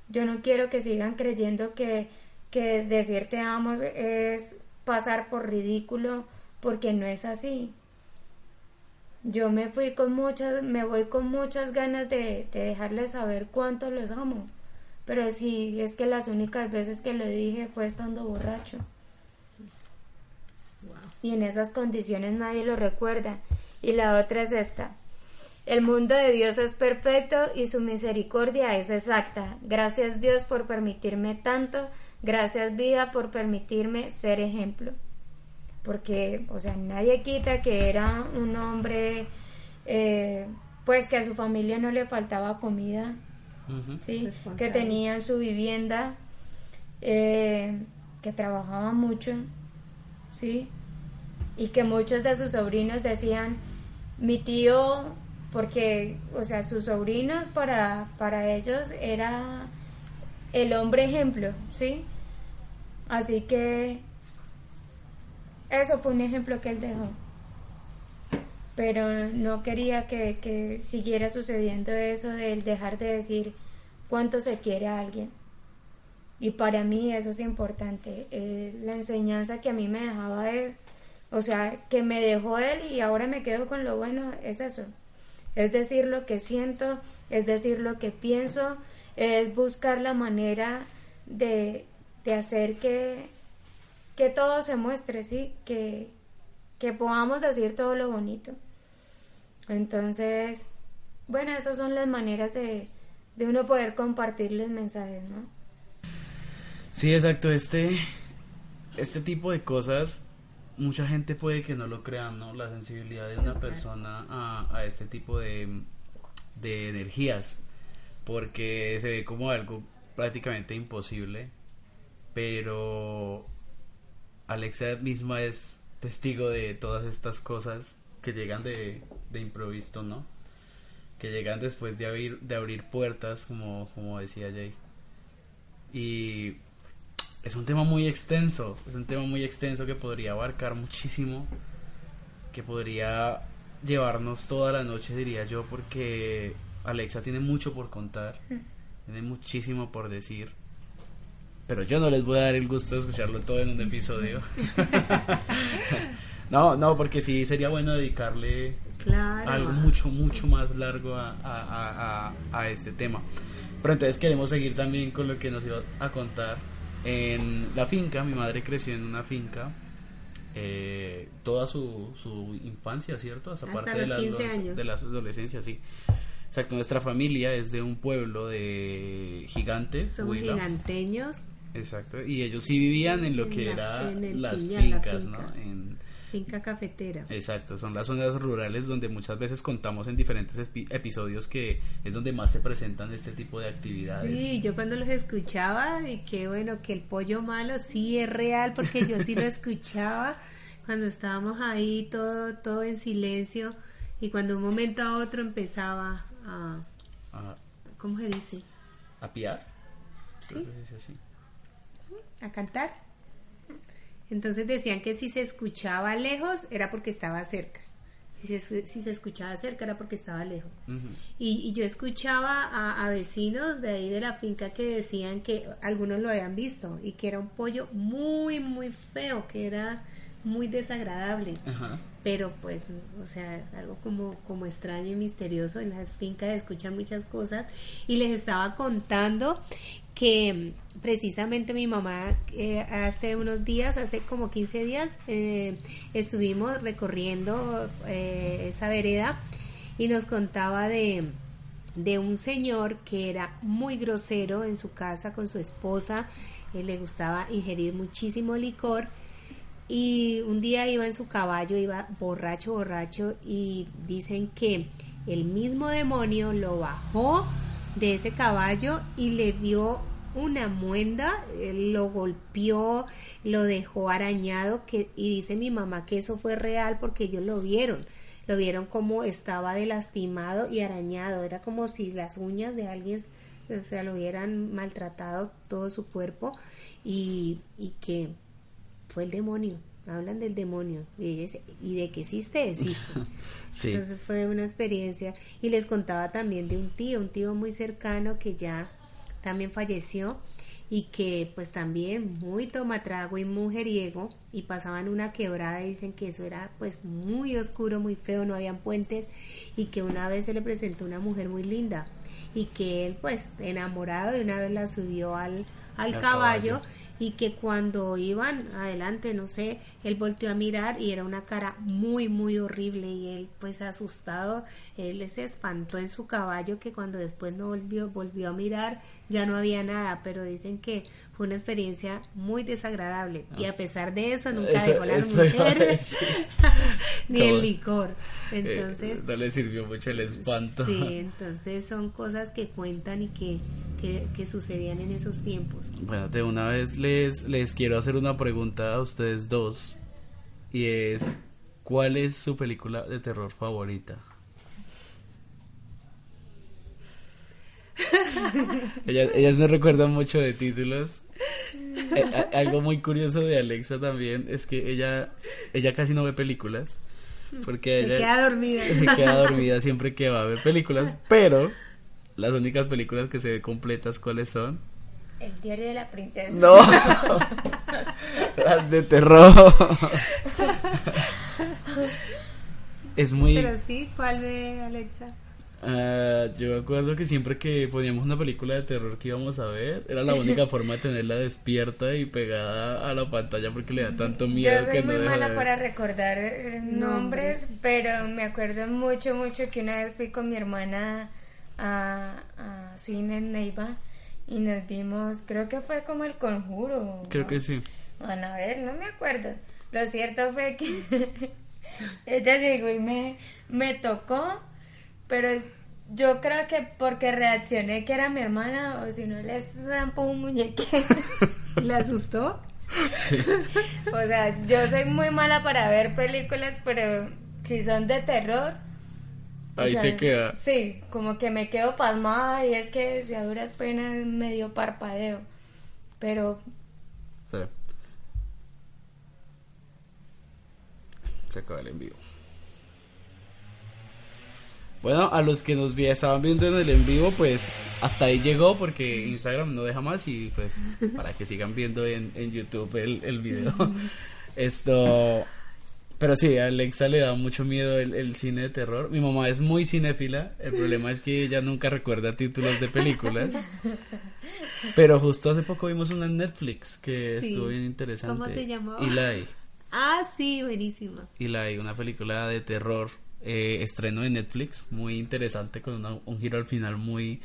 Yo no quiero que sigan creyendo que, que amo es pasar por ridículo porque no es así. Yo me fui con muchas, me voy con muchas ganas de, de dejarles saber cuánto los amo. Pero sí, es que las únicas veces que lo dije fue estando borracho. Y en esas condiciones nadie lo recuerda. Y la otra es esta. El mundo de Dios es perfecto y su misericordia es exacta. Gracias Dios por permitirme tanto. Gracias vida por permitirme ser ejemplo porque, o sea, nadie quita que era un hombre, eh, pues que a su familia no le faltaba comida, ¿sí? que tenía su vivienda, eh, que trabajaba mucho, ¿sí? Y que muchos de sus sobrinos decían, mi tío, porque, o sea, sus sobrinos para, para ellos era el hombre ejemplo, ¿sí? Así que eso fue un ejemplo que él dejó. Pero no quería que, siguiera sucediendo eso de dejar de decir cuánto se quiere a alguien. Y para mí eso es importante. Eh, la enseñanza que a mí me dejaba es, o sea, que me dejó él y ahora me quedo con lo bueno, es eso. Es decir lo que siento, es decir lo que pienso, es buscar la manera de, de hacer que, que todo se muestre, ¿sí? Que, que podamos decir todo lo bonito. Entonces, bueno, esas son las maneras de, de uno poder compartirles mensajes, ¿no? Sí, exacto. Este, este tipo de cosas, mucha gente puede que no lo crea, ¿no? La sensibilidad de una persona a, a este tipo de, de energías, porque se ve como algo prácticamente imposible, pero Alexa misma es testigo de todas estas cosas que llegan de, de improviso, ¿no? Que llegan después de abrir, de abrir puertas, como, como decía Jay. Y es un tema muy extenso, es un tema muy extenso que podría abarcar muchísimo, que podría llevarnos toda la noche, diría yo, porque Alexa tiene mucho por contar, mm. tiene muchísimo por decir pero yo no les voy a dar el gusto de escucharlo todo en un episodio. [laughs] No, no, porque sí sería bueno dedicarle Claro. algo mucho, mucho más largo a, a, a, a- a este tema. Pero entonces queremos seguir también con lo que nos iba a contar. En la finca, mi madre creció en una finca eh, toda su, su infancia, ¿cierto? Hasta, Hasta parte los de, la, 15 años. de la adolescencia, sí. Exacto, nuestra familia es de un pueblo de gigantes. Huila. giganteños. Exacto, y ellos sí vivían en lo que la- era las la fincas, finca. ¿no? En, Finca cafetera. Exacto, son las zonas rurales donde muchas veces contamos en diferentes episodios que es donde más se presentan este tipo de actividades. Sí, yo cuando los escuchaba y qué bueno que el pollo malo sí es real porque yo sí lo [laughs] escuchaba cuando estábamos ahí todo todo en silencio y cuando de un momento a otro empezaba a A, ¿cómo se dice? a piar. Sí. Que a cantar. Entonces decían que si se escuchaba lejos era porque estaba cerca. Si se, si se escuchaba cerca era porque estaba lejos. Y, y yo escuchaba a, a vecinos de ahí de la finca que decían que algunos lo habían visto y que era un pollo muy, muy feo, que era muy desagradable. Ajá. Pero pues, o sea, algo como, como extraño y misterioso. En las fincas escuchan muchas cosas. Y les estaba contando que precisamente mi mamá eh, hace unos días, hace como 15 días, eh, estuvimos recorriendo eh, esa vereda y nos contaba de, de un señor que era muy grosero en su casa con su esposa, le gustaba ingerir muchísimo licor y un día iba en su caballo, iba borracho, borracho y dicen que el mismo demonio lo bajó de ese caballo y le dio una muenda, lo golpeó, lo dejó arañado que, y dice mi mamá que eso fue real porque ellos lo vieron, lo vieron como estaba de lastimado y arañado, era como si las uñas de alguien o sea, lo hubieran maltratado todo su cuerpo y, y que fue el demonio, hablan del demonio y, ella dice, y de que existe, existe. Sí. Entonces fue una experiencia y les contaba también de un tío, un tío muy cercano que ya también falleció y que pues también muy tomatrago y mujeriego y pasaban una quebrada y dicen que eso era pues muy oscuro, muy feo, no habían puentes y que una vez se le presentó una mujer muy linda y que él pues enamorado de una vez la subió al, al Al caballo caballo. Y que cuando iban adelante, no sé, él volteó a mirar y era una cara muy, muy horrible y él pues asustado, él se espantó en su caballo que cuando después no volvió, volvió a mirar ya no había nada, pero dicen que fue una experiencia muy desagradable y a pesar de eso nunca dejó las mujeres [laughs] ni ¿Cómo? el licor. Eh, Entonces, no le sirvió mucho el espanto. Sí, entonces son cosas que cuentan y que, que, que sucedían en esos tiempos. Bueno, de una vez les, les quiero hacer una pregunta a ustedes dos. Y es, ¿cuál es su película de terror favorita? [laughs] ellas, ellas no recuerdan mucho de títulos. Eh, a- algo muy curioso de Alexa también es que ella, ella casi no ve películas. Porque Se ella queda dormida. se queda dormida siempre que va a ver películas. [laughs] Pero las únicas películas que se ve completas, ¿cuáles son? El diario de la princesa. No, [laughs] las de terror. Es muy. Pero sí, ¿cuál ve Alexa? Ah, yo me acuerdo que siempre que poníamos una película de terror que íbamos a ver, era la única [laughs] forma de tenerla despierta y pegada a la pantalla porque le da tanto miedo Yo soy que no muy mala para recordar eh, nombres, pero me acuerdo mucho, mucho que una vez fui con mi hermana a, a cine en Neiva y nos vimos, creo que fue como El Conjuro. Creo ¿no? que sí. Bueno, a ver, no me acuerdo. Lo cierto fue que [laughs] ella llegó y me, me tocó, pero yo creo que porque reaccioné que era mi hermana o si no le zampó un muñequero. ¿Le [laughs] asustó? [laughs] O sea, yo soy muy mala para ver películas, pero si son de terror. Ahí sea, se queda. Sí, como que me quedo pasmada y es que si a duras penas medio parpadeo. Pero Sí. Se acaba el envío. Bueno, a los que nos vi- estaban viendo en el en vivo, pues hasta ahí llegó porque Instagram no deja más y pues para que sigan viendo en, en YouTube el, el video. [laughs] Esto... Pero sí, a Alexa le da mucho miedo el, el, cine de terror. Mi mamá es muy cinéfila. El problema es que ella nunca recuerda títulos de películas. [laughs] Pero justo hace poco vimos una en Netflix que Sí. estuvo bien interesante. ¿Cómo se llamó? Eli. Ah, sí, buenísima. Eli, una película de terror. Eh, estreno de Netflix, muy interesante, con una- un giro al final muy,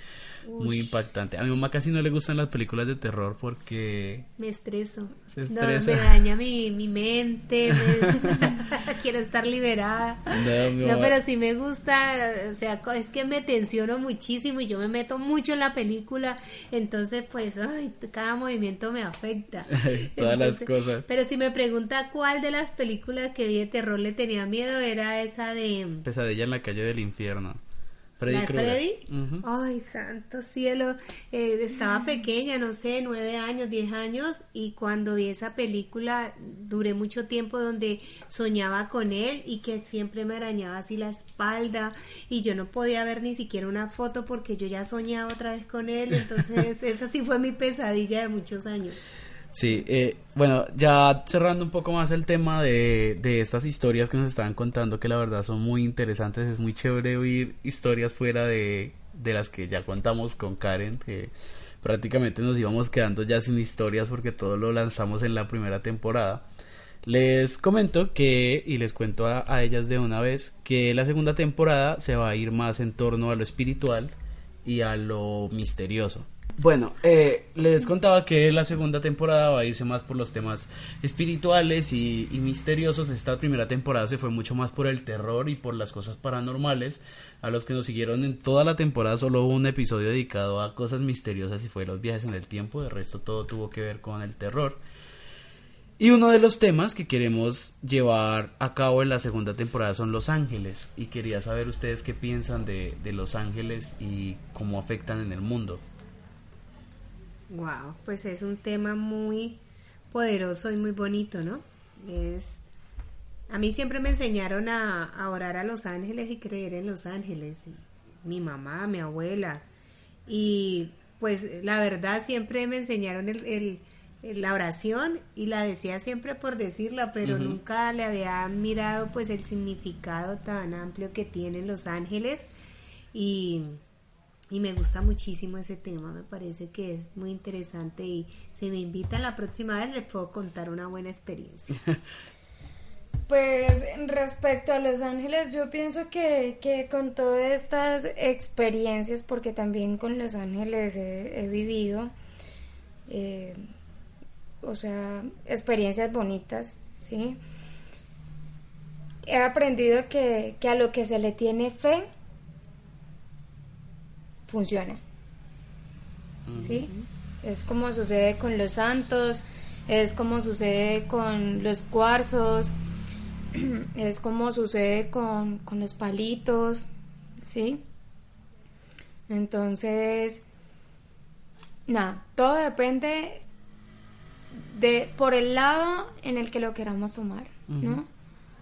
muy impactante. A mi mamá casi no le gustan las películas de terror porque Me estreso. Se No, me daña mi, mi mente. me- [laughs] Quiero estar liberada. No, pero sí me gusta. O sea, es que me tensiono muchísimo y yo me meto mucho en la película. Entonces, pues, ay, cada movimiento me afecta. [laughs] Todas las cosas. Pero si me pregunta cuál de las películas que vi de terror le tenía miedo, era esa de. Pesadilla en la calle del infierno. Freddy ¿La de. Freddy? Ay, santo cielo. Eh, estaba pequeña, no sé, nueve años, diez años, y cuando vi esa película duré mucho tiempo donde soñaba con él y que siempre me arañaba así la espalda y yo no podía ver ni siquiera una foto porque yo ya soñaba otra vez con él. Entonces, [laughs] esa sí fue mi pesadilla de muchos años. Sí, eh, bueno, ya cerrando un poco más el tema de, de estas historias que nos estaban contando, que la verdad son muy interesantes, es muy chévere oír historias fuera de, de las que ya contamos con Karen, que prácticamente nos íbamos quedando ya sin historias porque todo lo lanzamos en la primera temporada. Les comento que, y les cuento a, a ellas de una vez, que la segunda temporada se va a ir más en torno a lo espiritual y a lo misterioso. Bueno, eh, les contaba que la segunda temporada va a irse más por los temas espirituales y, misteriosos. Esta primera temporada se fue mucho más por el terror y por las cosas paranormales. A los que nos siguieron en toda la temporada solo hubo un episodio dedicado a cosas misteriosas y fue los viajes en el tiempo. De resto todo tuvo que ver con el terror. Y uno de los temas que queremos llevar a cabo en la segunda temporada son los ángeles. Y quería saber ustedes qué piensan de los ángeles y cómo afectan en el mundo. Wow, pues es un tema muy poderoso y muy bonito, ¿no? Es a mí siempre me enseñaron a, a orar a los ángeles y creer en los ángeles. y mi mamá, mi abuela. Y pues la verdad siempre me enseñaron el, el- el- la oración y la decía siempre por decirla, pero nunca le había mirado pues el significado tan amplio que tienen los ángeles. Y y me gusta muchísimo ese tema, me parece que es muy interesante y si me invitan la próxima vez les puedo contar una buena experiencia. [laughs] Pues respecto a Los Ángeles, yo pienso que, que con todas estas experiencias, porque también con Los Ángeles he, he vivido, eh, o sea, experiencias bonitas, ¿sí? He aprendido que, que a lo que se le tiene fe, funciona. ¿sí? Es como sucede con los santos, es como sucede con los cuarzos, [clears throat] es como sucede con, con los palitos, ¿sí? Entonces, nada, todo depende de por el lado en el que lo queramos tomar, ¿no?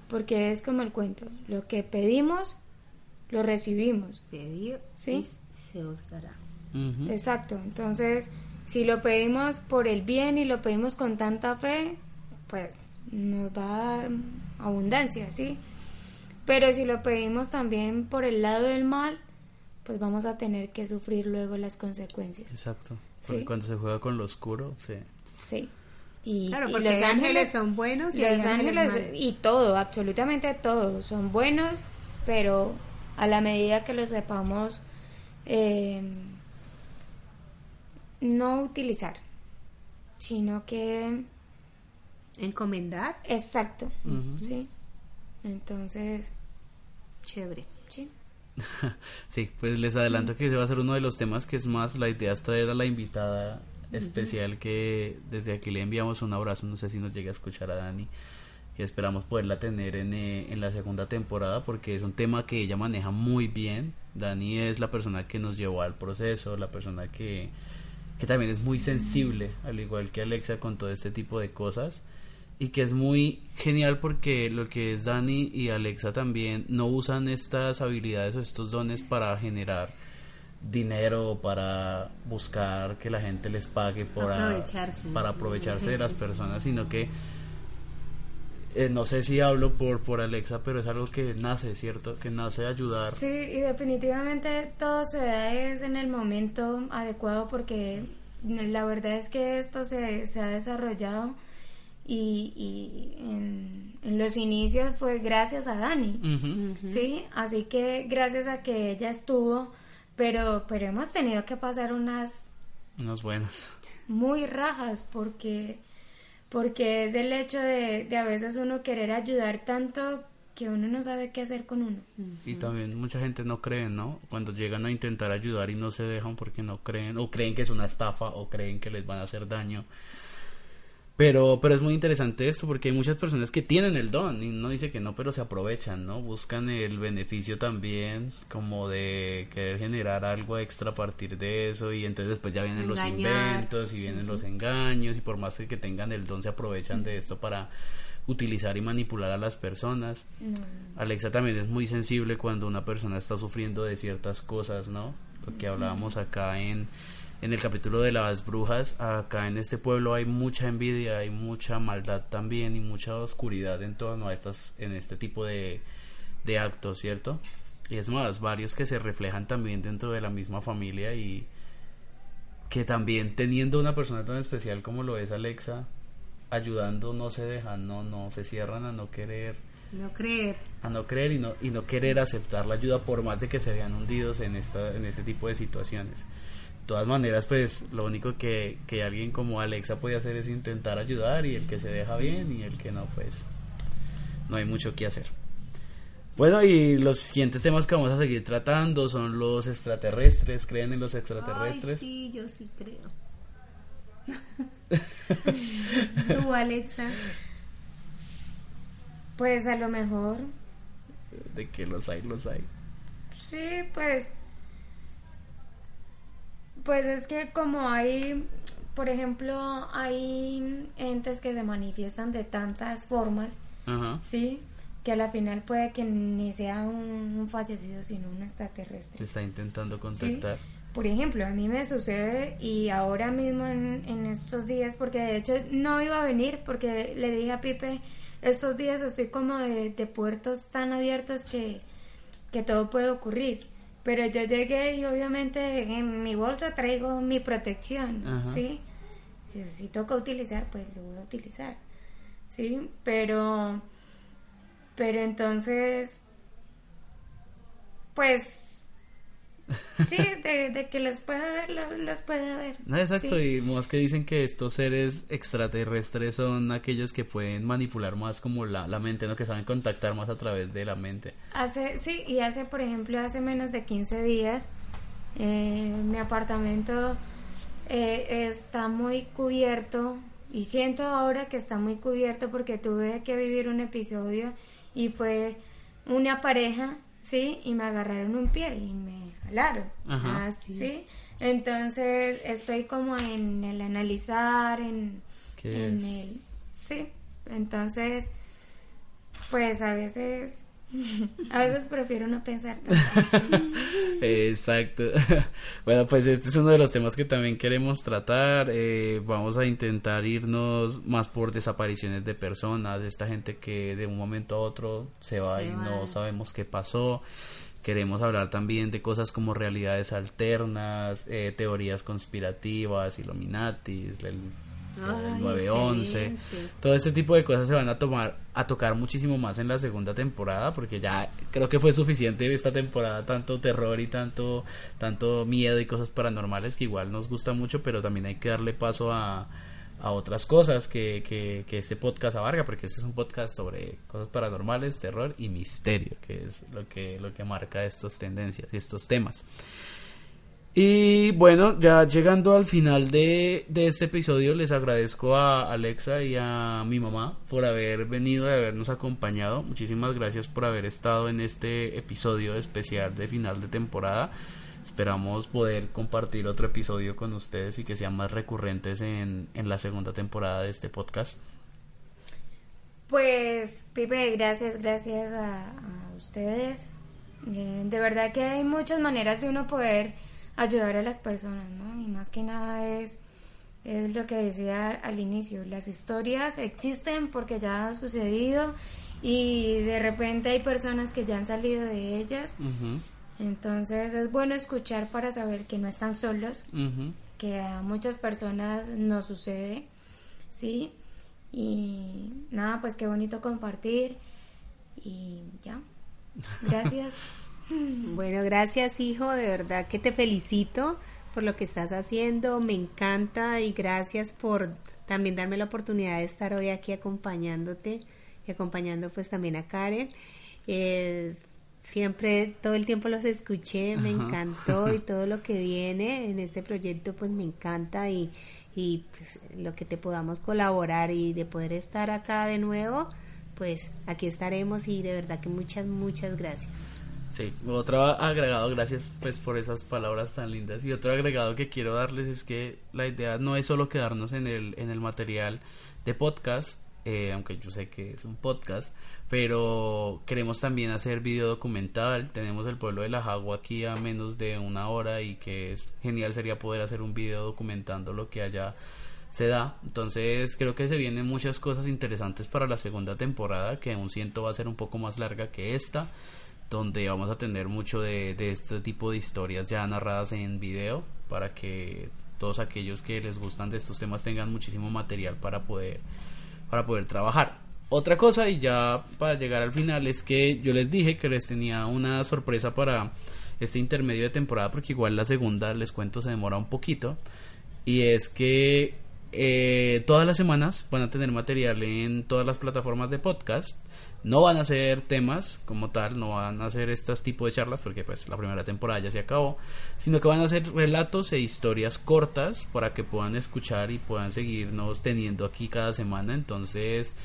Porque es como el cuento, lo que pedimos, lo recibimos. Pedir Sí. Se os dará. Exacto, entonces si lo pedimos por el bien y lo pedimos con tanta fe, pues nos va a dar abundancia, ¿sí? Pero si lo pedimos también por el lado del mal, pues vamos a tener que sufrir luego las consecuencias, Exacto. Porque Sí. cuando se juega con lo oscuro, sí. ¿sí? Y, Claro, y porque hay ángeles son buenos y los ángeles y todo, absolutamente todo, son buenos, pero a la medida que los sepamos eh, no utilizar, sino que Encomendar, exacto, sí. Entonces, chévere. sí. [laughs] Sí, pues les adelanto que ese va a ser uno de los temas que es más la idea es traer a la invitada especial que desde aquí le enviamos un abrazo, no sé si nos llega a escuchar a Dani, que esperamos poderla tener en, eh, en la segunda temporada porque es un tema que ella maneja muy bien. Dani es la persona que nos llevó al proceso, la persona que, que también es muy sensible, al igual que Alexa con todo este tipo de cosas y que es muy genial porque lo que es Dani y Alexa también no usan estas habilidades o estos dones para generar dinero para buscar que la gente les pague por a- Aprovecharse. para aprovecharse de las personas sino que eh, no sé si hablo por, por Alexa, pero es algo que nace, ¿cierto? Que nace a ayudar. Sí, y definitivamente todo se da es en el momento adecuado porque la verdad es que esto se, se ha desarrollado y, y en, en los inicios fue gracias a Dani. ¿sí? Así que gracias a que ella estuvo, pero, pero hemos tenido que pasar unas Unos buenos. muy rajas porque porque es el hecho de, de a veces uno querer ayudar tanto que uno no sabe qué hacer con uno. Y también mucha gente no cree, ¿no? Cuando llegan a intentar ayudar y no se dejan porque no creen, o creen que es una estafa, o creen que les van a hacer daño. Pero, pero es muy interesante esto porque hay muchas personas que tienen el don y no dice que no, pero se aprovechan, ¿no? Buscan el beneficio también como de querer generar algo extra a partir de eso y entonces después ya vienen los inventos y vienen los engaños y por más que tengan el don se aprovechan de esto para utilizar y manipular a las personas. Alexa también es muy sensible cuando una persona está sufriendo de ciertas cosas, ¿no? Lo que hablábamos acá en, en el capítulo de las brujas, acá en este pueblo hay mucha envidia, hay mucha maldad también y mucha oscuridad en torno a estas, en este tipo de, de actos, ¿cierto? Y es más, varios que se reflejan también dentro de la misma familia y que también teniendo una persona tan especial como lo es Alexa, ayudando no se dejan, no, no se cierran a no querer No creer. a no creer y no, y no querer aceptar la ayuda por más de que se vean hundidos en esta en este tipo de situaciones. De todas maneras, pues lo único que, que alguien como Alexa puede hacer es intentar ayudar y el que se deja bien y el que no, pues no hay mucho que hacer. Bueno, y los siguientes temas que vamos a seguir tratando son los extraterrestres. ¿Creen en los extraterrestres? Ay, sí, yo sí creo. [laughs] Tú, Alexa. Pues a lo mejor, De que los hay, los hay. sí, pues, pues es que como hay, por ejemplo, hay entes que se manifiestan de tantas formas, Ajá. sí, que a la final puede que ni sea un, un fallecido, sino un extraterrestre. está intentando ¿sí? contactar. Por ejemplo, a mí me sucede y ahora mismo en, en estos días, porque de hecho no iba a venir, porque le dije a Pipe, estos días estoy como de, de puertos tan abiertos que, que todo puede ocurrir. Pero yo llegué y obviamente en mi bolsa traigo mi protección, Ajá. ¿sí? Si, si toca utilizar, pues lo voy a utilizar, ¿sí? Pero, pero entonces, pues Sí, de, de que los puede ver, los, los puede ver. Exacto, Sí. y más que dicen que estos seres extraterrestres son aquellos que pueden manipular más como la, la mente, ¿no? Que saben contactar más a través de la mente. Hace, sí, y hace, por ejemplo, hace menos de 15 días, eh, mi apartamento eh, está muy cubierto y siento ahora que está muy cubierto porque tuve que vivir un episodio y fue una pareja, ¿sí? Y me agarraron un pie y me jalaron. Ajá. Ah, sí. ¿sí? Entonces estoy como en el analizar, en, ¿Qué en es? el... Sí, entonces, pues a veces, [laughs] a veces prefiero no pensar. [laughs] Exacto. [laughs] bueno, pues este es uno de los temas que también queremos tratar. Eh, vamos a intentar irnos más por desapariciones de personas, esta gente que de un momento a otro se va Se y va. no sabemos qué pasó. Queremos hablar también de cosas como realidades alternas, eh, teorías conspirativas, Illuminatis, el, el Ay, 911. excelente. Todo ese tipo de cosas se van a tomar a tocar muchísimo más en la segunda temporada porque ya creo que fue suficiente esta temporada tanto terror y tanto tanto miedo y cosas paranormales que igual nos gusta mucho pero también hay que darle paso a, a otras cosas que, que, que este podcast abarca porque este es un podcast sobre cosas paranormales terror y misterio que es lo que lo que marca estas tendencias y estos temas y bueno, ya llegando al final de, de este episodio, les agradezco a Alexa y a mi mamá por haber venido y habernos acompañado. Muchísimas gracias por haber estado en este episodio especial de final de temporada. Esperamos poder compartir otro episodio con ustedes y que sean más recurrentes en, en la segunda temporada de este podcast. Pues, Pipe, gracias, gracias a, a ustedes. Eh, de verdad que hay muchas maneras de uno poder ayudar a las personas, ¿no? Y más que nada es, es lo que decía al inicio, las historias existen porque ya ha sucedido y de repente hay personas que ya han salido de ellas. Entonces es bueno escuchar para saber que no están solos, que a muchas personas no sucede, ¿sí? Y nada, pues qué bonito compartir y ya. Gracias. [laughs] bueno, gracias hijo, de verdad que te felicito por lo que estás haciendo, me encanta y gracias por también darme la oportunidad de estar hoy aquí acompañándote y acompañando pues también a Karen. Eh, siempre, todo el tiempo los escuché, me encantó y [laughs] todo lo que viene en este proyecto pues me encanta y, y pues, lo que te podamos colaborar y de poder estar acá de nuevo, pues aquí estaremos y de verdad que muchas, muchas gracias. Sí, otro agregado, gracias pues por esas palabras tan lindas. Y otro agregado que quiero darles es que la idea no es solo quedarnos en el, en el material de podcast, eh, aunque yo sé que es un podcast, pero queremos también hacer video documental. Tenemos el pueblo de La Jagua aquí a menos de una hora y que es genial sería poder hacer un video documentando lo que allá se da. Entonces creo que se vienen muchas cosas interesantes para la segunda temporada, que aún siento va a ser un poco más larga que esta, donde vamos a tener mucho de, de este tipo de historias ya narradas en video para que todos aquellos que les gustan de estos temas tengan muchísimo material para poder para poder trabajar. Otra cosa, y ya para llegar al final, es que yo les dije que les tenía una sorpresa para este intermedio de temporada, porque igual la segunda, les cuento, se demora un poquito. Y es que eh, todas las semanas van a tener material en todas las plataformas de podcast. No van a ser temas como tal, no van a ser estos tipos de charlas porque pues la primera temporada ya se acabó, sino que van a ser relatos e historias cortas para que puedan escuchar y puedan seguirnos teniendo aquí cada semana. Entonces,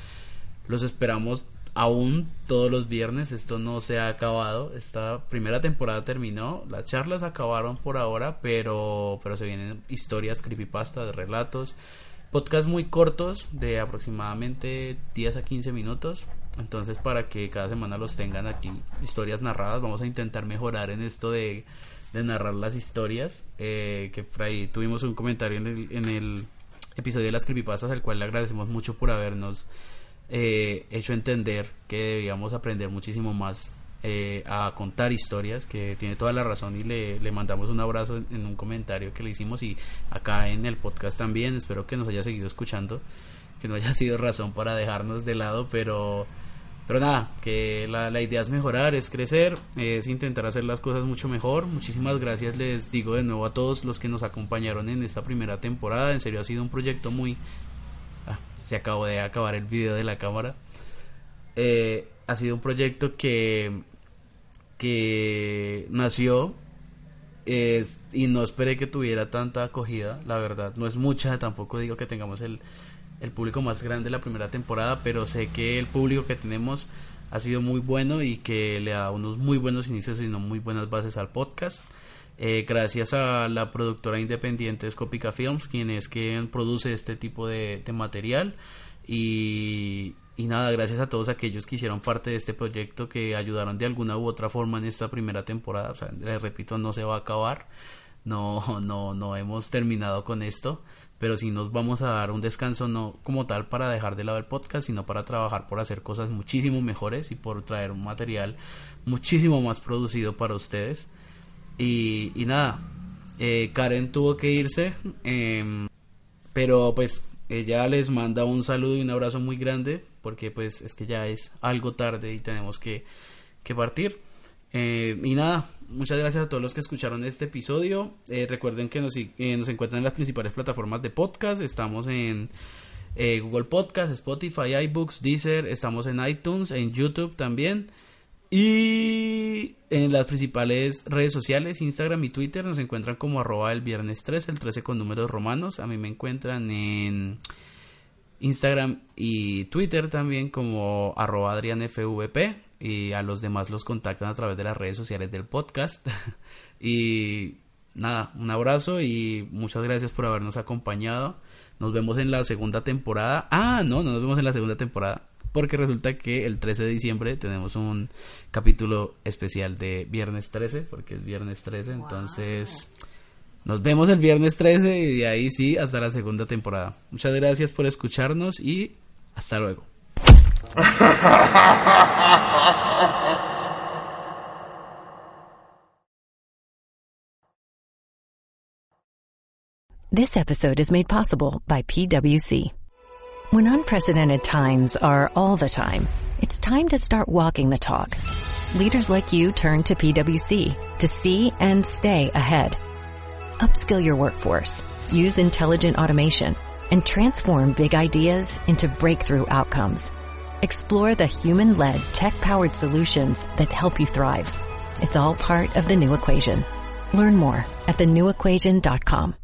los esperamos aún todos los viernes. Esto no se ha acabado. Esta primera temporada terminó. Las charlas acabaron por ahora, pero, pero se vienen historias, creepypasta, relatos. Podcasts muy cortos de aproximadamente 10 a 15 minutos entonces, para que cada semana los tengan aquí, historias narradas, vamos a intentar mejorar en esto de, narrar las historias. Eh, que por ahí tuvimos un comentario en el, en el episodio de las creepypastas, al cual le agradecemos mucho por habernos eh, hecho entender que debíamos aprender muchísimo más eh, a contar historias, que tiene toda la razón y le, le mandamos un abrazo en, en, un comentario que le hicimos y acá en el podcast también, espero que nos haya seguido escuchando, que no haya sido razón para dejarnos de lado, pero pero nada, que la, la, idea es mejorar, es crecer, es intentar hacer las cosas mucho mejor. Muchísimas gracias les digo de nuevo a todos los que nos acompañaron en esta primera temporada. En serio ha sido un proyecto muy... Ah, se acabó de acabar el video de la cámara. Eh, ha sido un proyecto que, que nació y no esperé que tuviera tanta acogida, la verdad. No es mucha, tampoco digo que tengamos el el público más grande de la primera temporada, pero sé que el público que tenemos ha sido muy bueno y que le da unos muy buenos inicios y no muy buenas bases al podcast. Eh, gracias a la productora independiente Scopica Films, quien es quien produce este tipo de, material. Y, y, nada, gracias a todos aquellos que hicieron parte de este proyecto, que ayudaron de alguna u otra forma en esta primera temporada. O sea, les repito, no se va a acabar. No, [laughs] no, no hemos terminado con esto pero si nos vamos a dar un descanso no como tal para dejar de lado el podcast, sino para trabajar por hacer cosas muchísimo mejores y por traer un material muchísimo más producido para ustedes. Y, nada, eh, Karen tuvo que irse, em, pero pues ella les manda un saludo y un abrazo muy grande, porque pues es que ya es algo tarde y tenemos que, que partir. Eh, y nada, muchas gracias a todos los que escucharon este episodio. Eh, recuerden que nos, eh, nos, encuentran en las principales plataformas de podcast. Estamos en Google Podcast, Spotify, iBooks, Deezer. Estamos en iTunes, en YouTube también. Y en las principales redes sociales, Instagram y Twitter, nos encuentran como arroba el viernes 13, el 13 con números romanos. A mí me encuentran en Instagram y Twitter también como arroba adrianfvp y a los demás los contactan a través de las redes sociales del podcast. [laughs] y nada, un abrazo y muchas gracias por habernos acompañado. Nos vemos en la segunda temporada. Ah, no, no nos vemos en la segunda temporada. Porque resulta que el 13 de diciembre tenemos un capítulo especial de Viernes 13, porque es Viernes 13. Entonces, Nos vemos el viernes 13 y de ahí sí hasta la segunda temporada. Muchas gracias por escucharnos y hasta luego. [laughs] This episode is made possible by PwC. When unprecedented times are all the time, it's time to start walking the talk. Leaders like you turn to PwC to see and stay ahead. Upskill your workforce, use intelligent automation, and transform big ideas into breakthrough outcomes. Explore the human-led tech-powered solutions that help you thrive. It's all part of the new equation. Learn more at thenewequation.com.